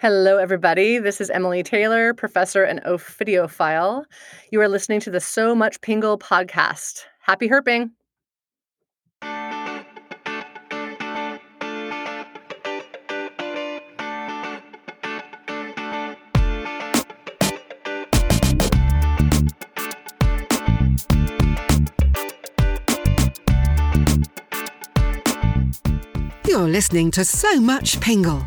Hello, everybody. This is Emily Taylor, professor and ophidiophile. You are listening to the So Much Pingle podcast. Happy herping. You're listening to So Much Pingle,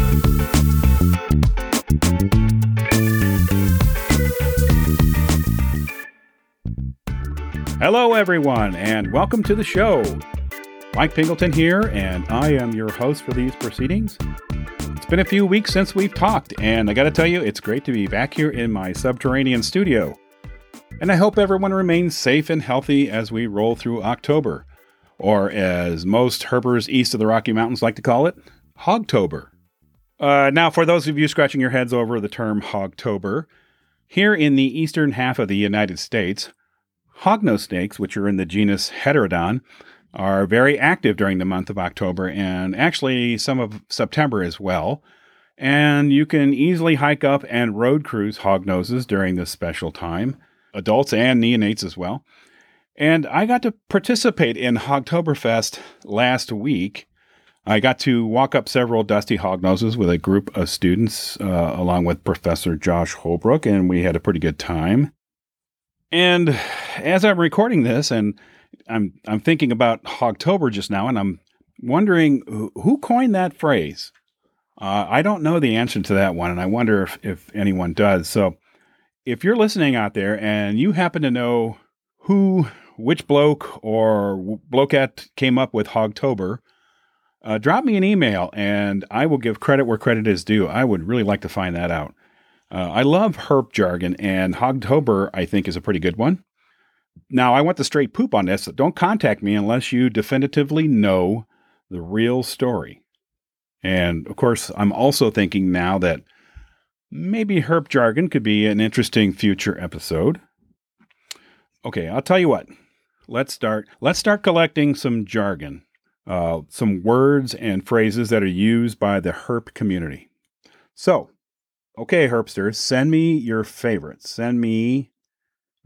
Hello, everyone, and welcome to the show. Mike Pingleton here, and I am your host for these proceedings. It's been a few weeks since we've talked, and I gotta tell you, it's great to be back here in my subterranean studio. And I hope everyone remains safe and healthy as we roll through October, or as most herpers east of the Rocky Mountains like to call it, Hogtober. Uh, now, for those of you scratching your heads over the term Hogtober, here in the eastern half of the United States, Hognose snakes, which are in the genus Heterodon, are very active during the month of October and actually some of September as well. And you can easily hike up and road cruise hognoses during this special time, adults and neonates as well. And I got to participate in Hogtoberfest last week. I got to walk up several dusty hognoses with a group of students, uh, along with Professor Josh Holbrook, and we had a pretty good time. And as I'm recording this, and I'm I'm thinking about Hogtober just now, and I'm wondering who coined that phrase. Uh, I don't know the answer to that one, and I wonder if, if anyone does. So, if you're listening out there and you happen to know who, which bloke or blokeette came up with Hogtober, uh, drop me an email, and I will give credit where credit is due. I would really like to find that out. Uh, I love herp jargon, and Hogtober, I think, is a pretty good one. Now, I want the straight poop on this. So Don't contact me unless you definitively know the real story. And of course, I'm also thinking now that maybe herp jargon could be an interesting future episode. Okay, I'll tell you what. Let's start. Let's start collecting some jargon, uh, some words and phrases that are used by the herp community. So, Okay, Herpsters, send me your favorites. Send me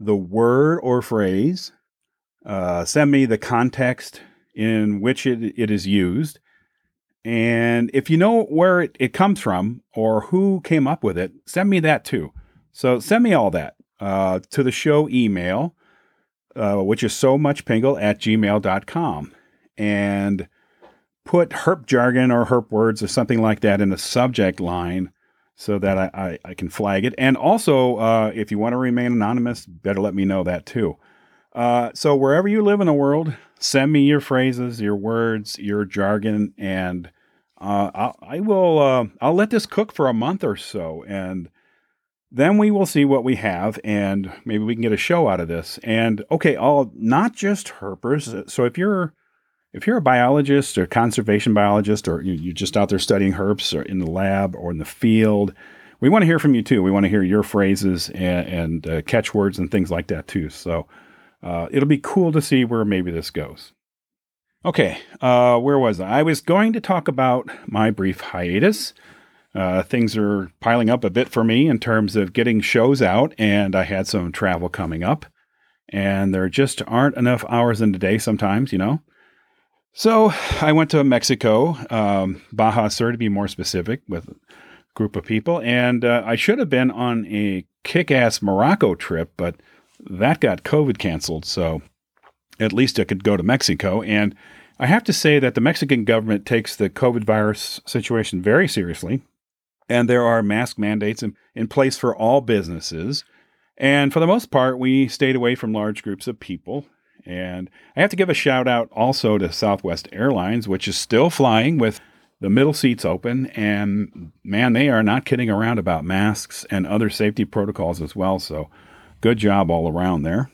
the word or phrase. Uh, send me the context in which it, it is used. And if you know where it, it comes from or who came up with it, send me that too. So send me all that uh, to the show email, uh, which is so much pingle at gmail.com. And put herp jargon or herp words or something like that in the subject line so that I, I, I, can flag it. And also, uh, if you want to remain anonymous, better let me know that too. Uh, so wherever you live in the world, send me your phrases, your words, your jargon, and uh, I'll, I will. Uh, I'll let this cook for a month or so, and then we will see what we have, and maybe we can get a show out of this. And okay, all not just herpers. So if you're if you're a biologist or conservation biologist, or you're just out there studying herps or in the lab or in the field, we want to hear from you too. We want to hear your phrases and, and uh, catchwords and things like that too. So uh, it'll be cool to see where maybe this goes. Okay, uh, where was I? I was going to talk about my brief hiatus. Uh, things are piling up a bit for me in terms of getting shows out, and I had some travel coming up, and there just aren't enough hours in the day sometimes, you know. So I went to Mexico, um, Baja Sur to be more specific, with a group of people, and uh, I should have been on a kick-ass Morocco trip, but that got COVID canceled. So at least I could go to Mexico, and I have to say that the Mexican government takes the COVID virus situation very seriously, and there are mask mandates in, in place for all businesses. And for the most part, we stayed away from large groups of people. And I have to give a shout out also to Southwest Airlines, which is still flying with the middle seats open. And man, they are not kidding around about masks and other safety protocols as well. So good job all around there.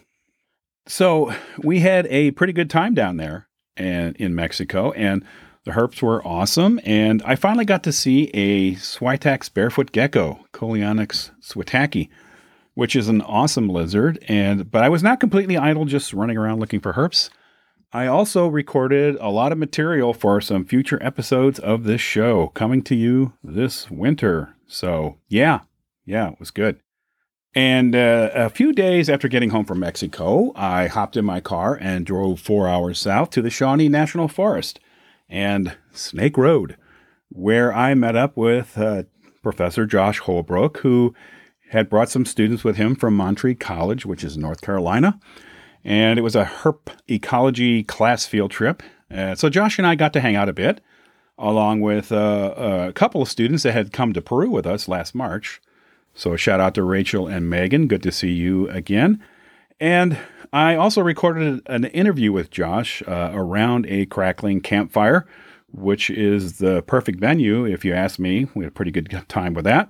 So we had a pretty good time down there. and in Mexico, and the herps were awesome. And I finally got to see a Switak's barefoot gecko, Coleonyx switaki, which is an awesome lizard. And but I was not completely idle, just running around looking for herps. I also recorded a lot of material for some future episodes of this show coming to you this winter. So, yeah, yeah, it was good. And uh, a few days after getting home from Mexico, I hopped in my car and drove four hours south to the Shawnee National Forest and Snake Road, where I met up with uh, Professor Josh Holbrook, who had brought some students with him from Montreat College, which is North Carolina. And it was a herp ecology class field trip. Uh, so Josh and I got to hang out a bit, along with uh, a couple of students that had come to Peru with us last March. So shout out to Rachel and Megan. Good to see you again. And I also recorded an interview with Josh uh, around a crackling campfire, which is the perfect venue, if you ask me. We had a pretty good time with that.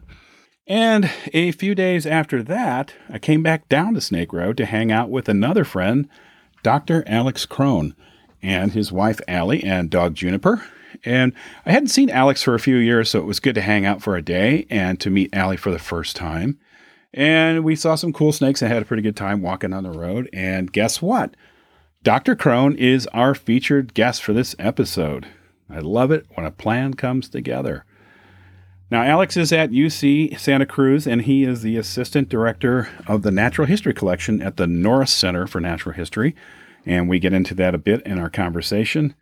And a few days after that, I came back down to Snake Road to hang out with another friend, Dr. Alex Krohn, and his wife Allie and dog Juniper. And I hadn't seen Alex for a few years, so it was good to hang out for a day and to meet Allie for the first time. And we saw some cool snakes and had a pretty good time walking on the road. And guess what? Dr. Krohn is our featured guest for this episode. I love it when a plan comes together. Now, Alex is at UC Santa Cruz, and he is the assistant director of the Natural History Collection at the Norris Center for Natural History. And we get into that a bit in our conversation.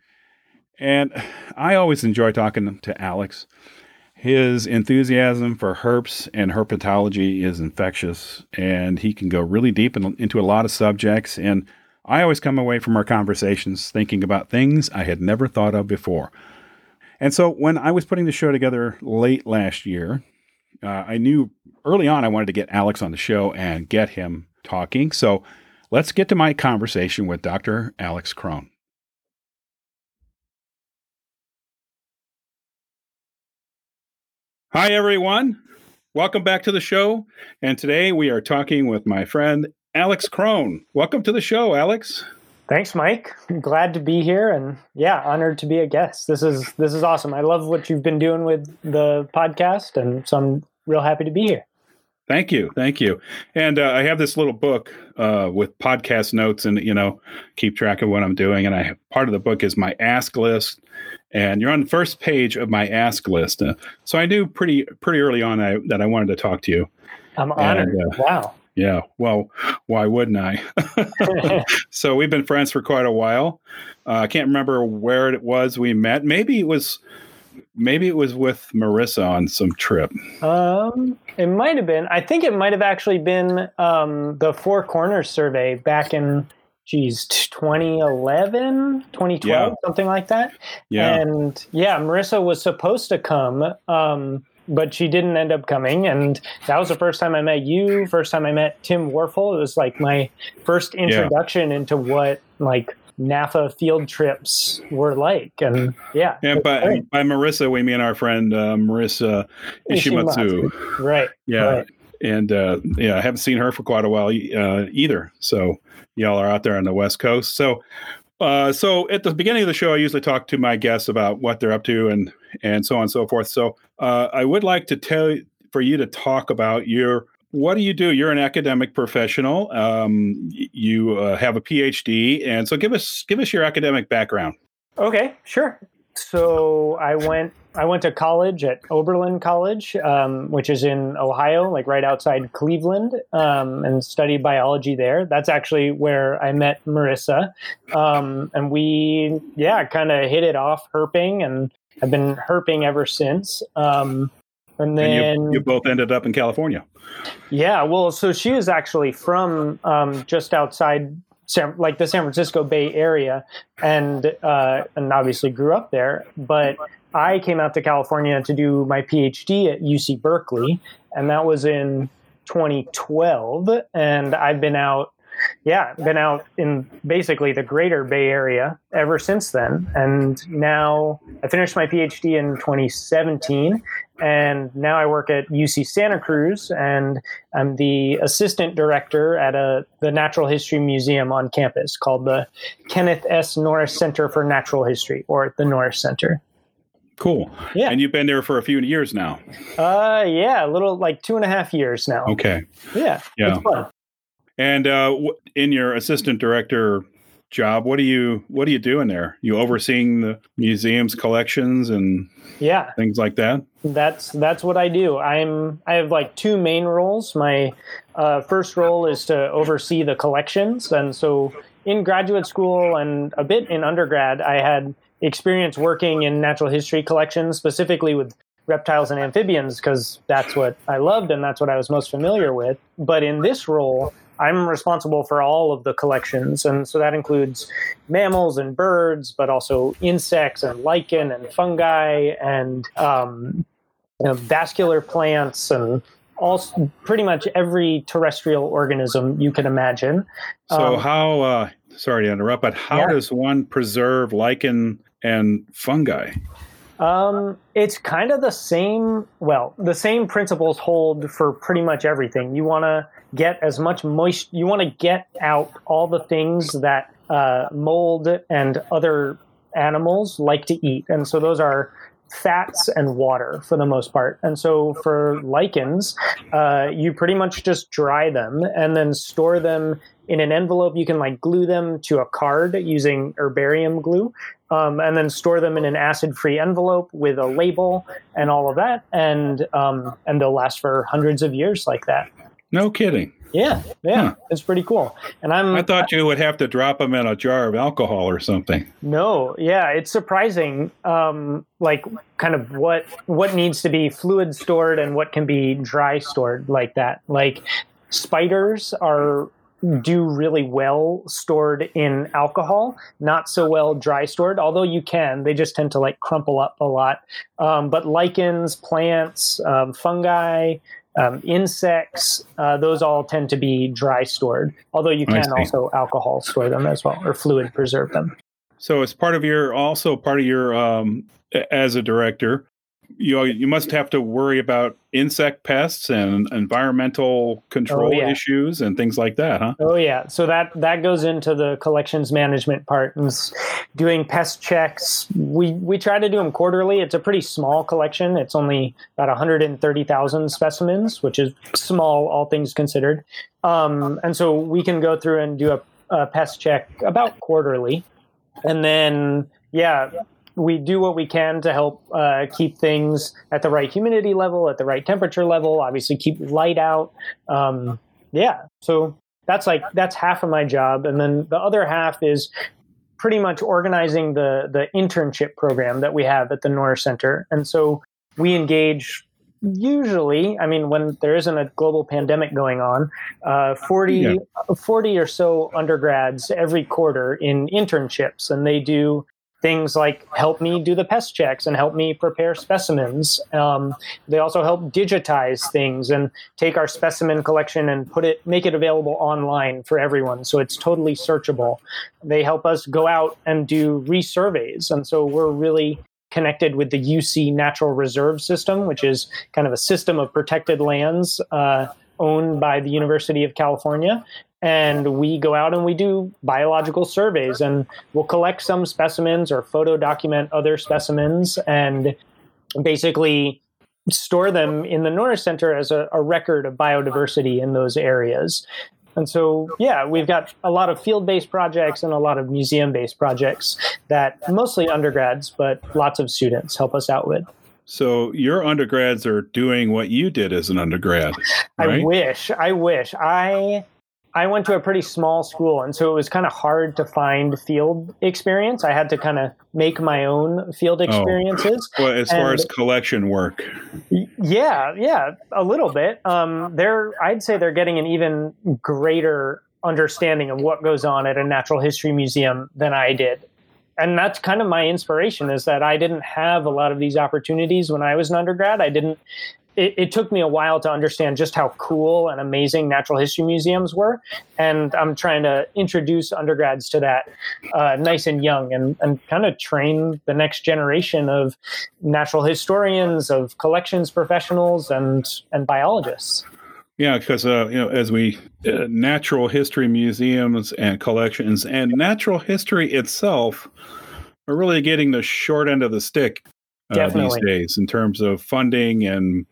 And I always enjoy talking to Alex. His enthusiasm for herps and herpetology is infectious, and he can go really deep in, into a lot of subjects. And I always come away from our conversations thinking about things I had never thought of before. And so when I was putting the show together late last year, uh, I knew early on I wanted to get Alex on the show and get him talking. So let's get to my conversation with Dr. Alex Krohn. Hi, everyone. Welcome back to the show. And today we are talking with my friend Alex Krohn. Welcome to the show, Alex. Thanks, Mike. I'm glad to be here, and yeah, honored to be a guest. This is this is awesome. I love what you've been doing with the podcast, and so I'm real happy to be here. Thank you, thank you. And uh, I have this little book uh, with podcast notes, and you know, keep track of what I'm doing. And I have, part of the book is my ask list, and you're on the first page of my ask list. Uh, so I knew pretty pretty early on I, that I wanted to talk to you. I'm honored. And, uh, wow. Yeah, well, why wouldn't I? so we've been friends for quite a while. Uh, I can't remember where it was we met. Maybe it was, maybe it was with Marissa on some trip. Um, it might have been. I think it might have actually been um, the Four Corners survey back in, geez, 2011, 2012, yeah. something like that. Yeah. And yeah, Marissa was supposed to come. Um, but she didn't end up coming. And that was the first time I met you. First time I met Tim Warfel. It was like my first introduction yeah. into what like NAFHA field trips were like. And yeah. And by, by Marissa, we mean our friend uh, Marissa Ishimatsu. Ishimatsu. Right. Yeah. Right. And uh, yeah, I haven't seen her for quite a while uh, either. So y'all are out there on the West Coast. So uh, so at the beginning of the show, I usually talk to my guests about what they're up to and and so on and so forth. So uh, I would like to tell for you to talk about your what do you do? You're an academic professional. Um, you uh, have a PhD, and so give us give us your academic background. Okay, sure. So I went I went to college at Oberlin College, um, which is in Ohio, like right outside Cleveland, um, and studied biology there. That's actually where I met Marissa, um, and we yeah kind of hit it off herping, and I've been herping ever since. Um, and then and you, you, both ended up in California. Yeah, well, so she is actually from um, just outside San, like the San Francisco Bay Area, and uh, and obviously grew up there. But I came out to California to do my PhD at UC Berkeley, and that was in 2012. And I've been out yeah, been out in basically the greater Bay Area ever since then. And now I finished my PhD in 2017, and now I work at UC Santa Cruz, and I'm the assistant director at a the Natural History Museum on campus called the Kenneth S. Norris Center for Natural History, or the Norris Center. Cool. Yeah. And you've been there for a few years now. Uh, yeah, a little like two and a half years now. Okay. Yeah. Yeah. And uh, in your assistant director job, what are you what are you doing there? You overseeing the museum's collections and yeah things like that. That's that's what I do. I'm I have like two main roles. My uh, first role is to oversee the collections, and so in graduate school and a bit in undergrad, I had experience working in natural history collections, specifically with reptiles and amphibians, because that's what I loved and that's what I was most familiar with. But in this role, I'm responsible for all of the collections. And so that includes mammals and birds, but also insects and lichen and fungi and um, you know, vascular plants and all pretty much every terrestrial organism you can imagine. So, um, how, uh, sorry to interrupt, but how yeah. does one preserve lichen and fungi? Um, it's kind of the same. Well, the same principles hold for pretty much everything. You want to get as much moist. You want to get out all the things that uh, mold and other animals like to eat, and so those are fats and water for the most part. And so for lichens, uh, you pretty much just dry them and then store them in an envelope. You can like glue them to a card using herbarium glue. Um, and then store them in an acid-free envelope with a label and all of that, and um, and they'll last for hundreds of years like that. No kidding. Yeah, yeah, huh. it's pretty cool. And I'm I thought you would have to drop them in a jar of alcohol or something. No, yeah, it's surprising um like kind of what what needs to be fluid stored and what can be dry stored like that. Like spiders are do really well stored in alcohol, not so well dry stored, although you can. They just tend to like crumple up a lot. Um, but lichens, plants, um, fungi, um, insects, uh, those all tend to be dry stored, although you can also alcohol store them as well or fluid preserve them. So it's part of your also part of your um, as a director you you must have to worry about insect pests and environmental control oh, yeah. issues and things like that, huh? Oh yeah, so that that goes into the collections management part and doing pest checks. We we try to do them quarterly. It's a pretty small collection. It's only about 130,000 specimens, which is small all things considered. Um, and so we can go through and do a, a pest check about quarterly, and then yeah we do what we can to help uh, keep things at the right humidity level, at the right temperature level. Obviously, keep light out. Um, yeah, so that's like that's half of my job, and then the other half is pretty much organizing the the internship program that we have at the Norris Center. And so we engage usually, I mean, when there isn't a global pandemic going on, uh, 40, yeah. 40 or so undergrads every quarter in internships, and they do things like help me do the pest checks and help me prepare specimens. Um, they also help digitize things and take our specimen collection and put it, make it available online for everyone, so it's totally searchable. They help us go out and do resurveys, and so we're really connected with the UC Natural Reserve System, which is kind of a system of protected lands. Uh, owned by the University of California and we go out and we do biological surveys and we'll collect some specimens or photo document other specimens and basically store them in the Norris Center as a, a record of biodiversity in those areas. And so, yeah, we've got a lot of field based projects and a lot of museum based projects that mostly undergrads, but lots of students help us out with. So your undergrads are doing what you did as an undergrad. Right? I wish. I wish. I I went to a pretty small school, and so it was kind of hard to find field experience. I had to kind of make my own field oh. experiences. Oh. Well, as and far as collection work, yeah, yeah, a little bit. Um, they're, I'd say, they're getting an even greater understanding of what goes on at a natural history museum than I did. And that's kind of my inspiration is that I didn't have a lot of these opportunities when I was an undergrad. I didn't it, it, took me a while to understand just how cool and amazing natural history museums were. And I'm trying to introduce undergrads to that uh, nice and young and, and kind of train the next generation of natural historians, of collections professionals, and, and biologists. Yeah, because uh, you know, as we uh, natural history museums and collections and natural history itself are really getting the short end of the stick uh, these days in terms of funding and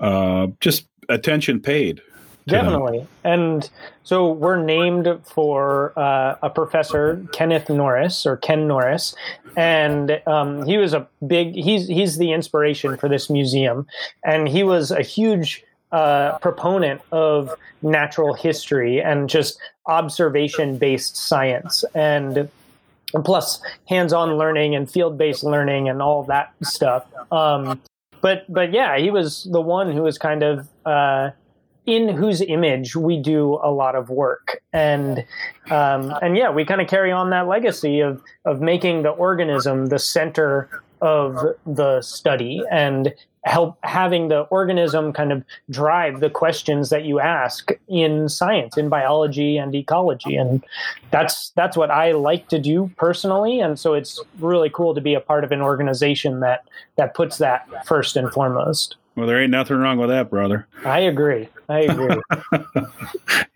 uh, just attention paid. Definitely. And so we're named for uh, a professor, Kenneth Norris or Ken Norris, and um, he was a big. He's he's the inspiration for this museum, and he was a huge uh, proponent of natural history and just observation based science and and plus hands-on learning and field-based learning and all that stuff. Um, but but yeah, he was the one who was kind of uh, in whose image we do a lot of work, and um, and yeah, we kind of carry on that legacy of of making the organism the center of the study. And help having the organism kind of drive the questions that you ask in science in biology and ecology. And that's that's what I like to do personally. And so it's really cool to be a part of an organization that that puts that first and foremost. Well there ain't nothing wrong with that brother. I agree. I agree.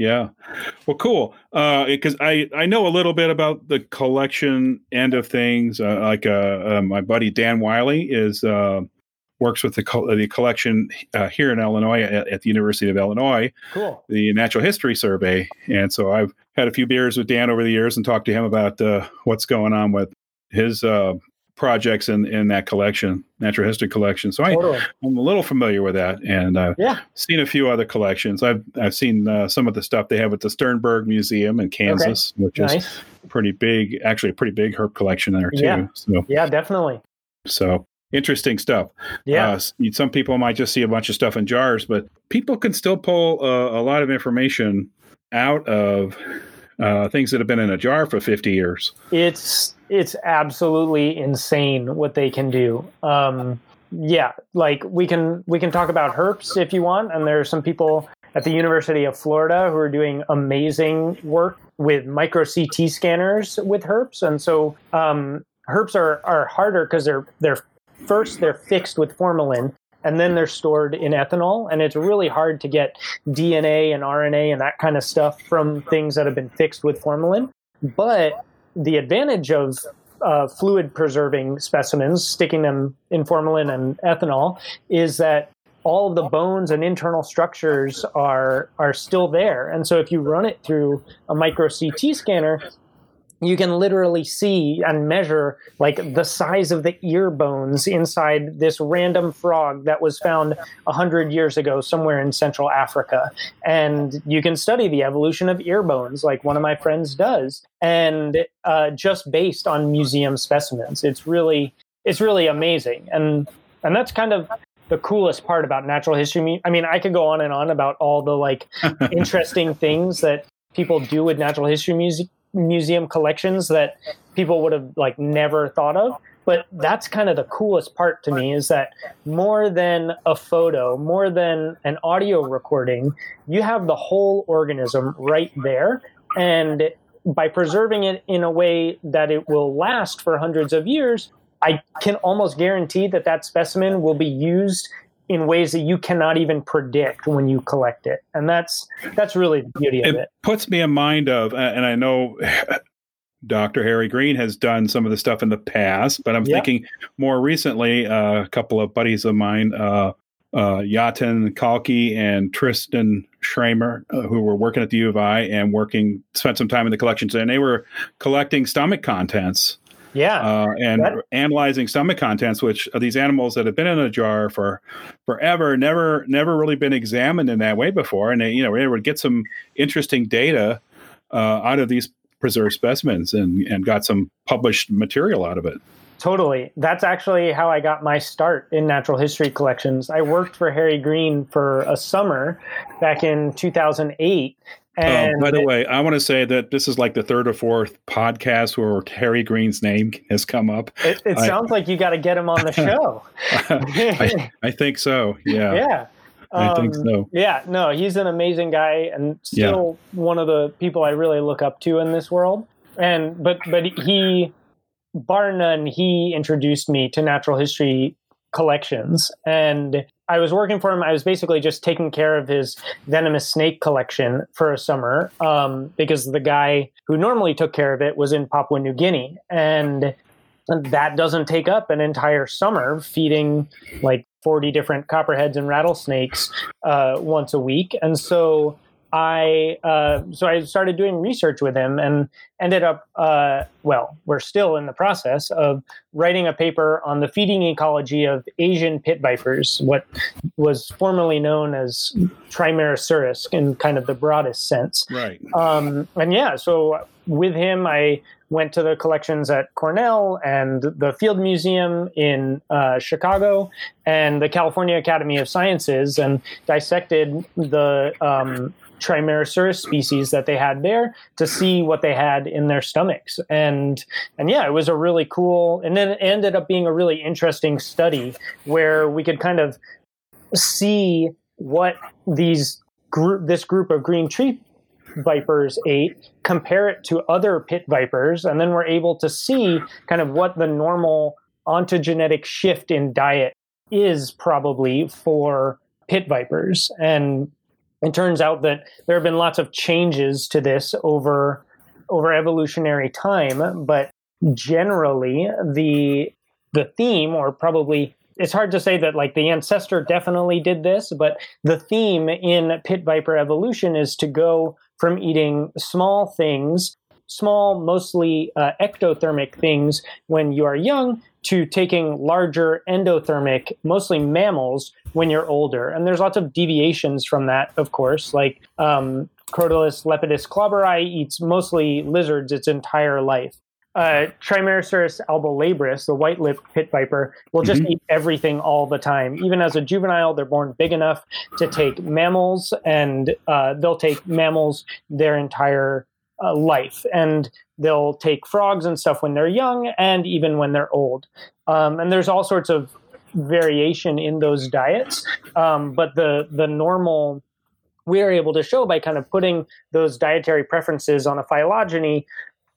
Yeah. Well cool. Because uh, I I know a little bit about the collection end of things. Uh, like uh, uh my buddy Dan Wylie is uh, works with the, the collection uh, here in Illinois at, at, the University of Illinois, cool. the Natural History Survey. And so I've had a few beers with Dan over the years and talked to him about uh, what's going on with his uh, projects in, in that collection, natural history collection. So I. I'm a little familiar with that, and I've yeah. seen a few other collections. I've I've seen uh, some of the stuff they have at the Sternberg Museum in Kansas, okay. which nice. is pretty big, actually a pretty big herp collection there too. Yeah, so, yeah, definitely. So interesting stuff. Yeah. Uh, some people might just see a bunch of stuff in jars, but people can still pull uh, a lot of information out of uh, things that have been in a jar for 50 years. It's it's absolutely insane what they can do. Um, yeah, like we can we can talk about herps if you want, and there are some people at the University of Florida who are doing amazing work with micro CT scanners with herps, and so um, herps are are harder because they're they're first they're fixed with formalin and then they're stored in ethanol and it's really hard to get dna and rna and that kind of stuff from things that have been fixed with formalin. But the advantage of uh, fluid preserving specimens sticking them in formalin and ethanol is that all the bones and internal structures are are still there. And so if you run it through a micro ct scanner you can literally see and measure like the size of the ear bones inside this random frog that was found 100 years ago somewhere in central africa. And you can study the evolution of ear bones like one of my friends does and uh, just based on museum specimens. It's really it's really amazing. And and that's kind of the coolest part about natural history. I mean i could go on and on about all the like interesting things that people do with natural history music museum collections that people would have like never thought of. But that's kind of the coolest part to me is that more than a photo more than an audio recording you have the whole organism right there. And by preserving it in a way that it will last for hundreds of years i can almost guarantee that that specimen will be used in ways that you cannot even predict when you collect it and that's that's really the beauty of it, it puts me in mind of and i know dr harry greene has done some of the stuff in the past but i'm yep. thinking more recently uh, a couple of buddies of mine uh, uh, Yatin Kalki and Tristan Schramer, uh, who were working at the U of I and working, spent some time in the collections, and they were collecting stomach contents yeah, uh, and that- analyzing stomach contents, which are these animals that have been in a jar for forever, never never really been examined in that way before, and they you know they would get some interesting data uh, out of these preserved specimens and and got some published material out of it. Totally. That's actually how I got my start in natural history collections. I worked for Harry Greene for a summer back in 2008 and by the way, I want to say that this is like the third or fourth podcast where Harry Greene's name has come up. It, it I, sounds like you got to get him on the show. I, I, think so. Yeah. Yeah. I think Um, so. Yeah, no, he's an amazing guy and still one of the people I really look up to in this world. And but but he bar none, he introduced me to natural history collections. And I was working for him. I was basically just taking care of his venomous snake collection for a summer um, because the guy who normally took care of it was in Papua New Guinea. And that doesn't take up an entire summer feeding like 40 different copperheads and rattlesnakes uh, once a week. And so I uh, so I started doing research with him and ended up uh, well we're still in the process of writing a paper on the feeding ecology of Asian pit vipers, what was formerly known as Trimeresurus in kind of the broadest sense. Right. Um, and yeah, so with him, I went to the collections at Cornell and the Field Museum in uh, Chicago and the California Academy of Sciences and dissected the um, Trimeresurus species that they had there to see what they had in their stomachs. And and yeah, it was a really cool, and then it ended up being a really interesting study where we could kind of see what these group this group of green tree vipers ate, compare it to other pit vipers, and then we're able to see kind of what the normal ontogenetic shift in diet is probably for pit vipers. And it turns out that there have been lots of changes to this over over evolutionary time, but generally the the theme or probably it's hard to say that like the ancestor definitely did this, but the theme in pit viper evolution is to go from eating small things, small, mostly uh, ectothermic things when you are young, to taking larger endothermic, mostly mammals, when you're older. And there's lots of deviations from that, of course, like um, Crotalus lepidus klauberi eats mostly lizards its entire life uh, Trimeresurus albolabris, the white-lipped pit viper, will just Mhm. eat everything all the time. Even as a juvenile, they're born big enough to take mammals, and uh, they'll take mammals their entire uh, life, and they'll take frogs and stuff when they're young, and even when they're old. Um, and there's all sorts of variation in those diets, um, but the the normal we are able to show by kind of putting those dietary preferences on a phylogeny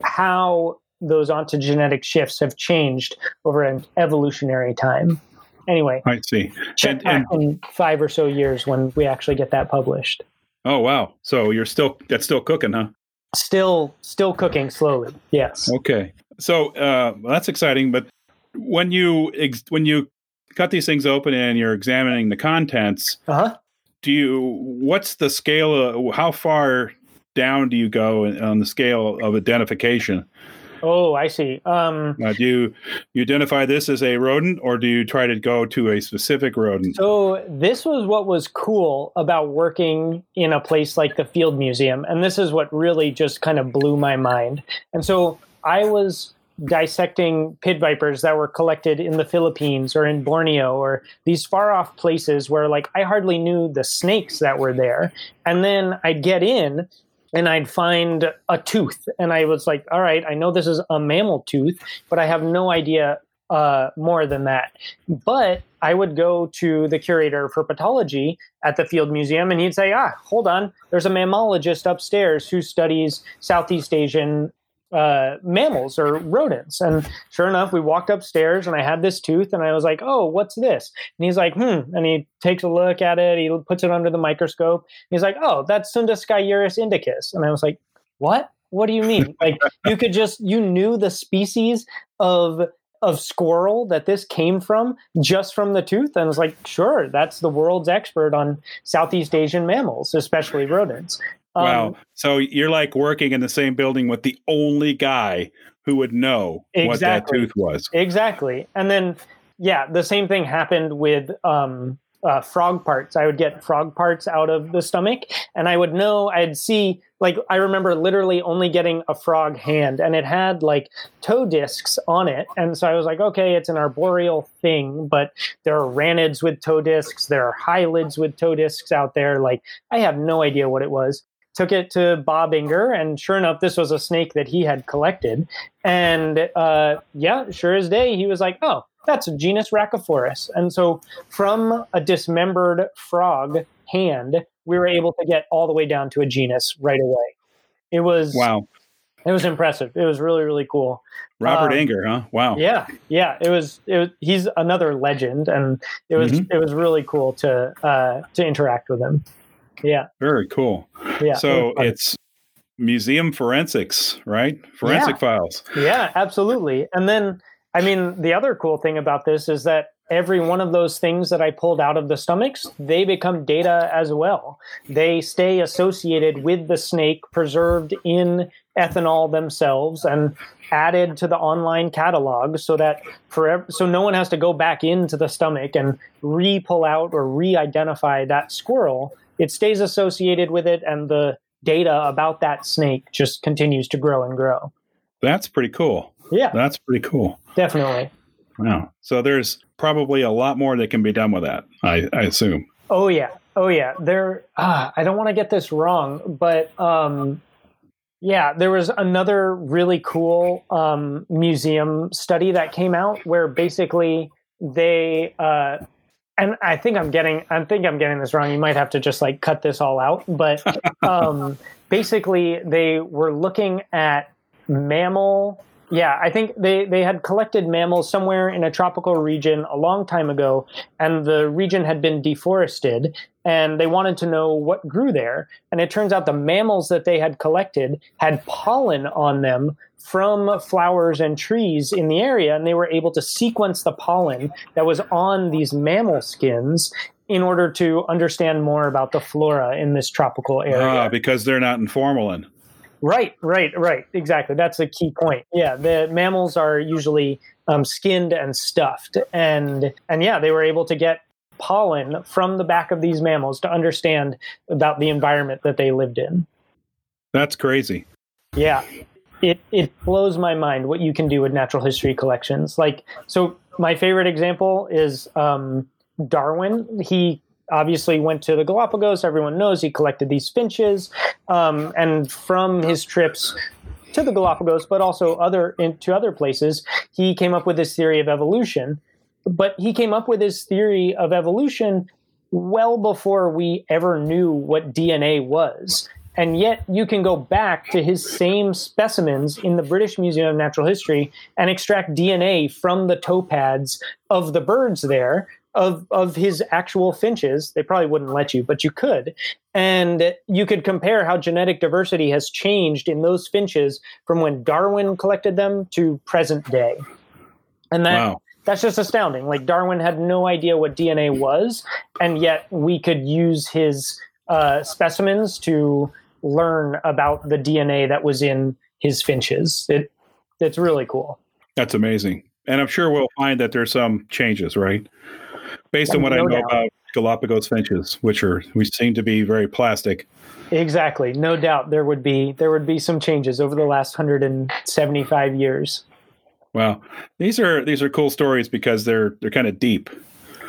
how those ontogenetic shifts have changed over an evolutionary time. Anyway, I see. check And- and- in five or so years when we actually get that published. Oh wow. So you're still that's still cooking, huh? Still, still cooking slowly. Yes. Okay. So uh, well, that's exciting. But when you ex- when you cut these things open and you're examining the contents, Uh huh. do you what's the scale? Of, how far down do you go on the scale of identification? Oh, I see. Um, Uh, do you, you identify this as a rodent, or do you try to go to a specific rodent? So this was what was cool about working in a place like the Field Museum, and this is what really just kind of blew my mind. And so I was dissecting pit vipers that were collected in the Philippines or in Borneo or these far off places where like I hardly knew the snakes that were there. And then I'd get in and I'd find a tooth and I was like, all right, I know this is a mammal tooth, but I have no idea uh, more than that. But I would go to the curator for pathology at the Field Museum, and he'd say, "Ah, hold on, there's a mammologist upstairs who studies Southeast Asian uh, mammals or rodents." And sure enough, we walked upstairs, and I had this tooth, and I was like, "Oh, what's this?" And he's like, "Hmm," and he takes a look at it. He puts it under the microscope. He's like, "Oh, that's Sundasciurus indicus," and I was like, "What? What do you mean? like you could just you knew the species of of squirrel that this came from just from the tooth and I was like sure that's the world's expert on southeast asian mammals especially rodents Um, wow. So you're like working in the same building with the only guy who would know what that tooth was. exactly and then yeah the same thing happened with um uh, frog parts. I would get frog parts out of the stomach, and I would know. I'd see like I remember literally only getting a frog hand, and it had like toe discs on it, and so I was like, okay, it's an arboreal thing, but there are ranids with toe discs, there are hylids with toe discs out there. Like I have no idea what it was. Took it to Bob Inger, and sure enough, this was a snake that he had collected. And uh, yeah, sure as day, he was like, "Oh, that's a genus Rhacophorus. And so from a dismembered frog hand, we were able to get all the way down to a genus right away. It was wow. It was impressive. It was really really cool. Robert um, Inger, huh? Wow. Yeah, yeah. It was. It was. He's another legend, and it was. Mm-hmm. It was really cool to uh, to interact with him. Yeah. Very cool. Yeah. So it it's museum forensics, right? Forensic yeah. files. Yeah, absolutely. And then, I mean, the other cool thing about this is that every one of those things that I pulled out of the stomachs, they become data as well. They stay associated with the snake, preserved in ethanol themselves, and added to the online catalog so that forever so no one has to go back into the stomach and re-pull out or re-identify that squirrel. It stays associated with it and the data about that snake just continues to grow and grow. That's pretty cool. Yeah. That's pretty cool. Definitely. Wow. So there's probably a lot more that can be done with that, I, I assume. Oh yeah. Oh yeah. There ah, I don't want to get this wrong, but um yeah, there was another really cool um, museum study that came out where basically they uh, and I think I'm getting I think I'm getting this wrong. You might have to just like cut this all out, but um, basically they were looking at mammal yeah, I think they, they had collected mammals somewhere in a tropical region a long time ago, and the region had been deforested, and they wanted to know what grew there. And it turns out the mammals that they had collected had pollen on them from flowers and trees in the area, and they were able to sequence the pollen that was on these mammal skins in order to understand more about the flora in this tropical area. Ah, because they're not in formalin. Right, right, right. Exactly. That's a key point. Yeah, the mammals are usually um, skinned and stuffed, and and yeah, they were able to get pollen from the back of these mammals to understand about the environment that they lived in. That's crazy. Yeah. It it blows my mind what you can do with natural history collections. Like so my favorite example is um, Darwin. He obviously went to the Galapagos. Everyone knows he collected these finches, um, and from his trips to the Galapagos, but also other into other places, he came up with this theory of evolution. But he came up with his theory of evolution well before we ever knew what DNA was. And yet, you can go back to his same specimens in the British Museum of Natural History and extract DNA from the toe pads of the birds there of of his actual finches. They probably wouldn't let you, but you could. And you could compare how genetic diversity has changed in those finches from when Darwin collected them to present day. And that wow. That's just astounding. Like Darwin had no idea what DNA was, and yet we could use his uh, specimens to learn about the DNA that was in his finches. It it's really cool. That's amazing. And I'm sure we'll find that there's some changes, right? based on what no I know doubt. about Galapagos finches, which are we seem to be very plastic. Exactly, no doubt there would be there would be some changes over the last 175 years. Wow, these are these are cool stories because they're they're kind of deep.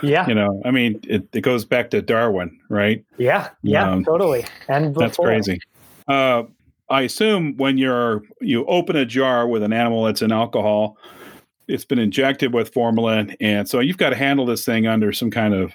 Yeah, you know, I mean, it, it goes back to Darwin, right? Yeah, yeah, um, totally. And before. that's crazy. Uh, I assume when you're you open a jar with an animal that's in alcohol, it's been injected with formalin, and so you've got to handle this thing under some kind of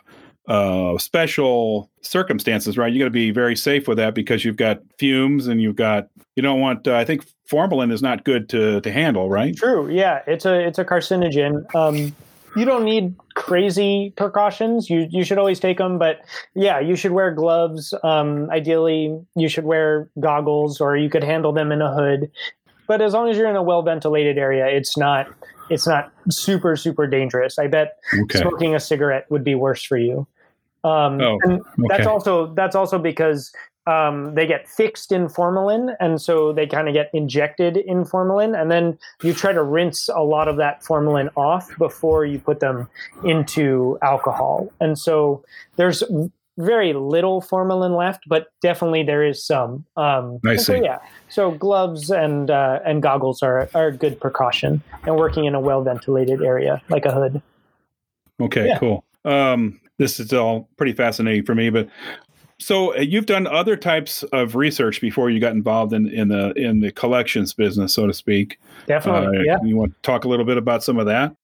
uh, special circumstances, right? You got to be very safe with that because you've got fumes and you've got you don't want. Uh, I think formalin is not good to to handle, right? True. Yeah, it's a it's a carcinogen. Um, you don't need crazy precautions. You you should always take them, but yeah, you should wear gloves. Um, ideally, you should wear goggles, or you could handle them in a hood. But as long as you're in a well ventilated area, it's not it's not super super dangerous. I bet okay. smoking a cigarette would be worse for you. Um, oh, and that's also that's also because um, they get fixed in formalin, and so they kind of get injected in formalin, and then you try to rinse a lot of that formalin off before you put them into alcohol. And so there's very little formalin left, but definitely there is some. Um, so, yeah, so gloves and uh, and goggles are are a good precaution, and working in a well ventilated area like a hood. Okay, yeah. cool. Um, this is all pretty fascinating for me, but so uh, you've done other types of research before you got involved in, in the in the collections business, so to speak. Definitely. Uh, yeah. You want to talk a little bit about some of that?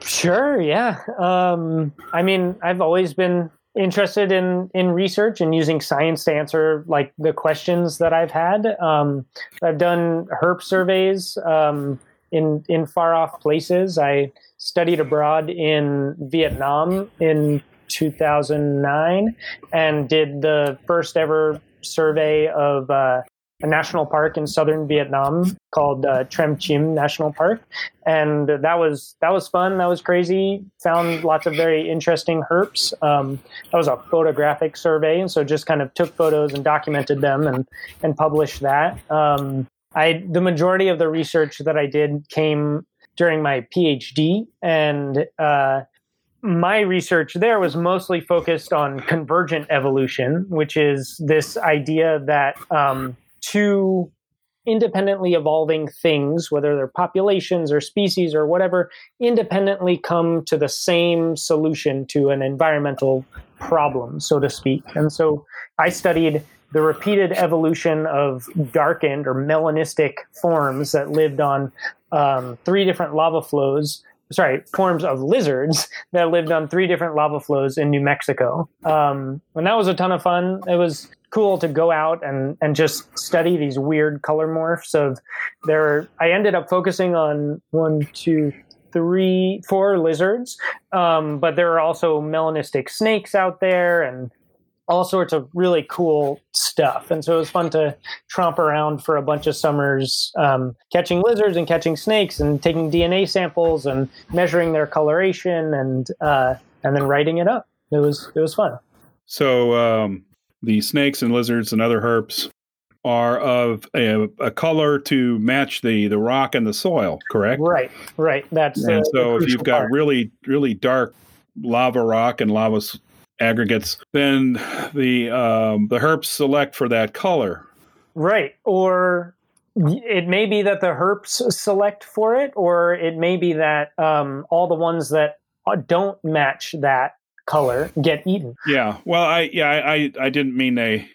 Sure. Yeah. Um, I mean, I've always been interested in in research and using science to answer like the questions that I've had. Um, I've done herp surveys um, in in far off places. I studied abroad in Vietnam in 2009 and did the first ever survey of uh, a national park in southern Vietnam called uh, Tram Chim National Park, and that was that was fun. That was crazy. Found lots of very interesting herps. Um, that was a photographic survey, and so just kind of took photos and documented them and and published that. Um, I the majority of the research that I did came during my PhD, and uh, my research there was mostly focused on convergent evolution, which is this idea that um, two independently evolving things, whether they're populations or species or whatever, independently come to the same solution to an environmental problem, so to speak. And so I studied the repeated evolution of darkened or melanistic forms that lived on um, three different lava flows sorry, forms of lizards that lived on three different lava flows in New Mexico. Um, and that was a ton of fun. It was cool to go out and, and just study these weird color morphs of there. I ended up focusing on one, two, three, four lizards, um, but there are also melanistic snakes out there and all sorts of really cool stuff. And so it was fun to tromp around for a bunch of summers, um, catching lizards and catching snakes and taking DNA samples and measuring their coloration and uh, and then writing it up. It was it was fun. So um, the snakes and lizards and other herps are of a, a, color to match the the rock and the soil, correct? Right, right. That's and uh, so if you've got part. really really dark lava rock and lava aggregates, then the um, the herps select for that color. Right, or it may be that the herps select for it, or it may be that um, all the ones that don't match that color get eaten. Yeah. Well, I yeah I I didn't mean they.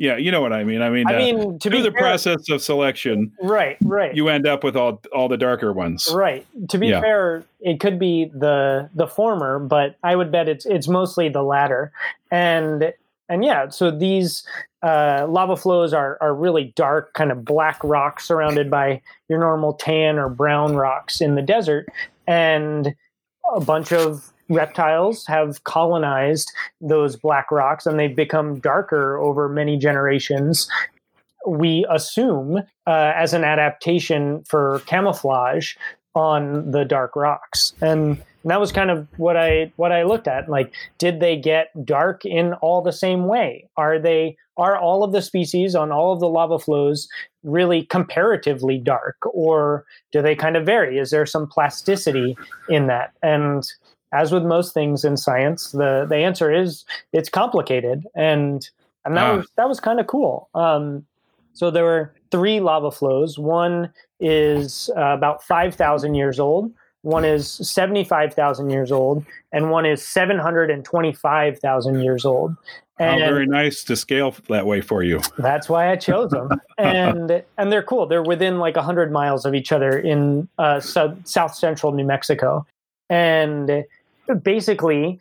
Yeah, you know what I mean. I mean, I uh, mean to through the fair, process of selection, right, right, you end up with all all the darker ones. Right. To be Yeah. fair, it could be the the former, but I would bet it's it's mostly the latter. And and yeah, so these uh, lava flows are are really dark, kind of black rocks surrounded by your normal tan or brown rocks in the desert, and a bunch of reptiles have colonized those black rocks and they've become darker over many generations. We assume uh, as an adaptation for camouflage on the dark rocks. And that was kind of what i what i looked at like did they get dark in all the same way? Are they are all of the species on all of the lava flows really comparatively dark or do they kind of vary? Is there some plasticity in that? And as with most things in science, the the answer is it's complicated, and and that Ah. was that was kind of cool. Um, so there were three lava flows. One is uh, about five thousand years old. One is seventy five thousand years old, and one is seven hundred and twenty five thousand years old. How very nice to scale that way for you. that's why I chose them, and and they're cool. They're within like hundred miles of each other in uh, sou- south central New Mexico, and basically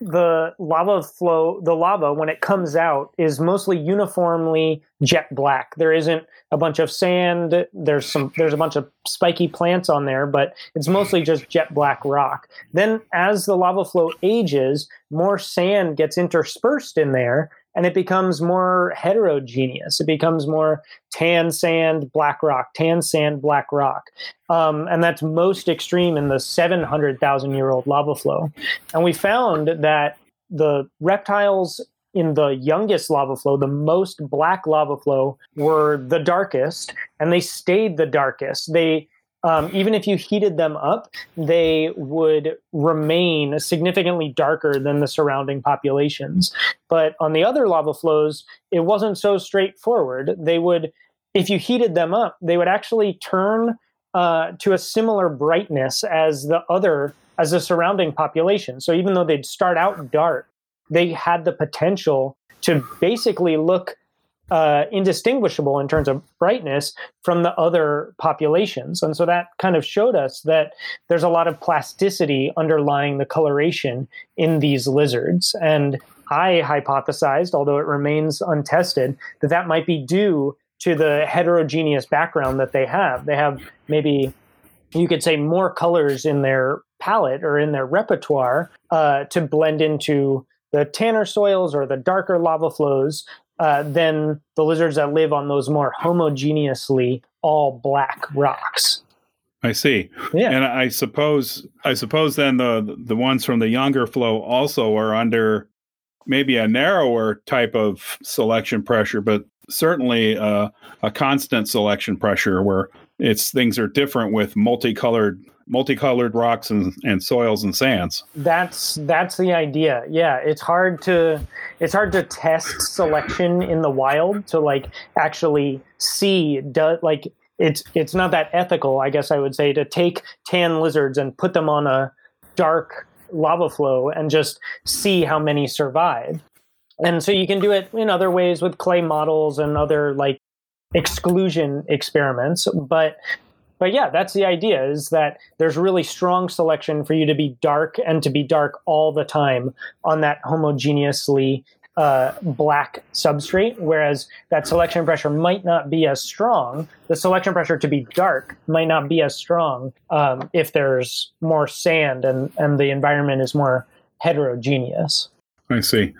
the lava flow, the lava when it comes out is mostly uniformly jet black. There isn't a bunch of sand. There's some. There's a bunch of spiky plants on there, but it's mostly just jet black rock. Then, as the lava flow ages, more sand gets interspersed in there, and it becomes more heterogeneous. It becomes more tan sand, black rock, tan sand, black rock. Um, and that's most extreme in the 700,000 year old lava flow. And we found that the reptiles in the youngest lava flow, the most black lava flow, were the darkest, and they stayed the darkest. They um, even if you heated them up, they would remain significantly darker than the surrounding populations. But on the other lava flows, it wasn't so straightforward. They would, if you heated them up, they would actually turn uh, to a similar brightness as the other, as the surrounding population. So even though they'd start out dark, they had the potential to basically look uh, indistinguishable in terms of brightness from the other populations. And so that kind of showed us that there's a lot of plasticity underlying the coloration in these lizards. And I hypothesized, although it remains untested, that that might be due to the heterogeneous background that they have. They have maybe, you could say, more colors in their palette or in their repertoire uh, to blend into the tanner soils or the darker lava flows uh, than the lizards that live on those more homogeneously all black rocks. I see. Yeah. And I suppose I suppose then the the ones from the younger flow also are under maybe a narrower type of selection pressure, but certainly uh, a constant selection pressure where it's things are different with multicolored multicolored rocks and, and soils and sands. That's that's the idea. Yeah, it's hard to it's hard to test selection in the wild to like actually see do, like it's it's not that ethical, I guess I would say, to take tan lizards and put them on a dark lava flow and just see how many survive. And so you can do it in other ways with clay models and other like exclusion experiments, but but yeah, that's the idea is that there's really strong selection for you to be dark and to be dark all the time on that homogeneously uh, black substrate, whereas that selection pressure might not be as strong. The selection pressure to be dark might not be as strong um, if there's more sand and, and the environment is more heterogeneous. I see.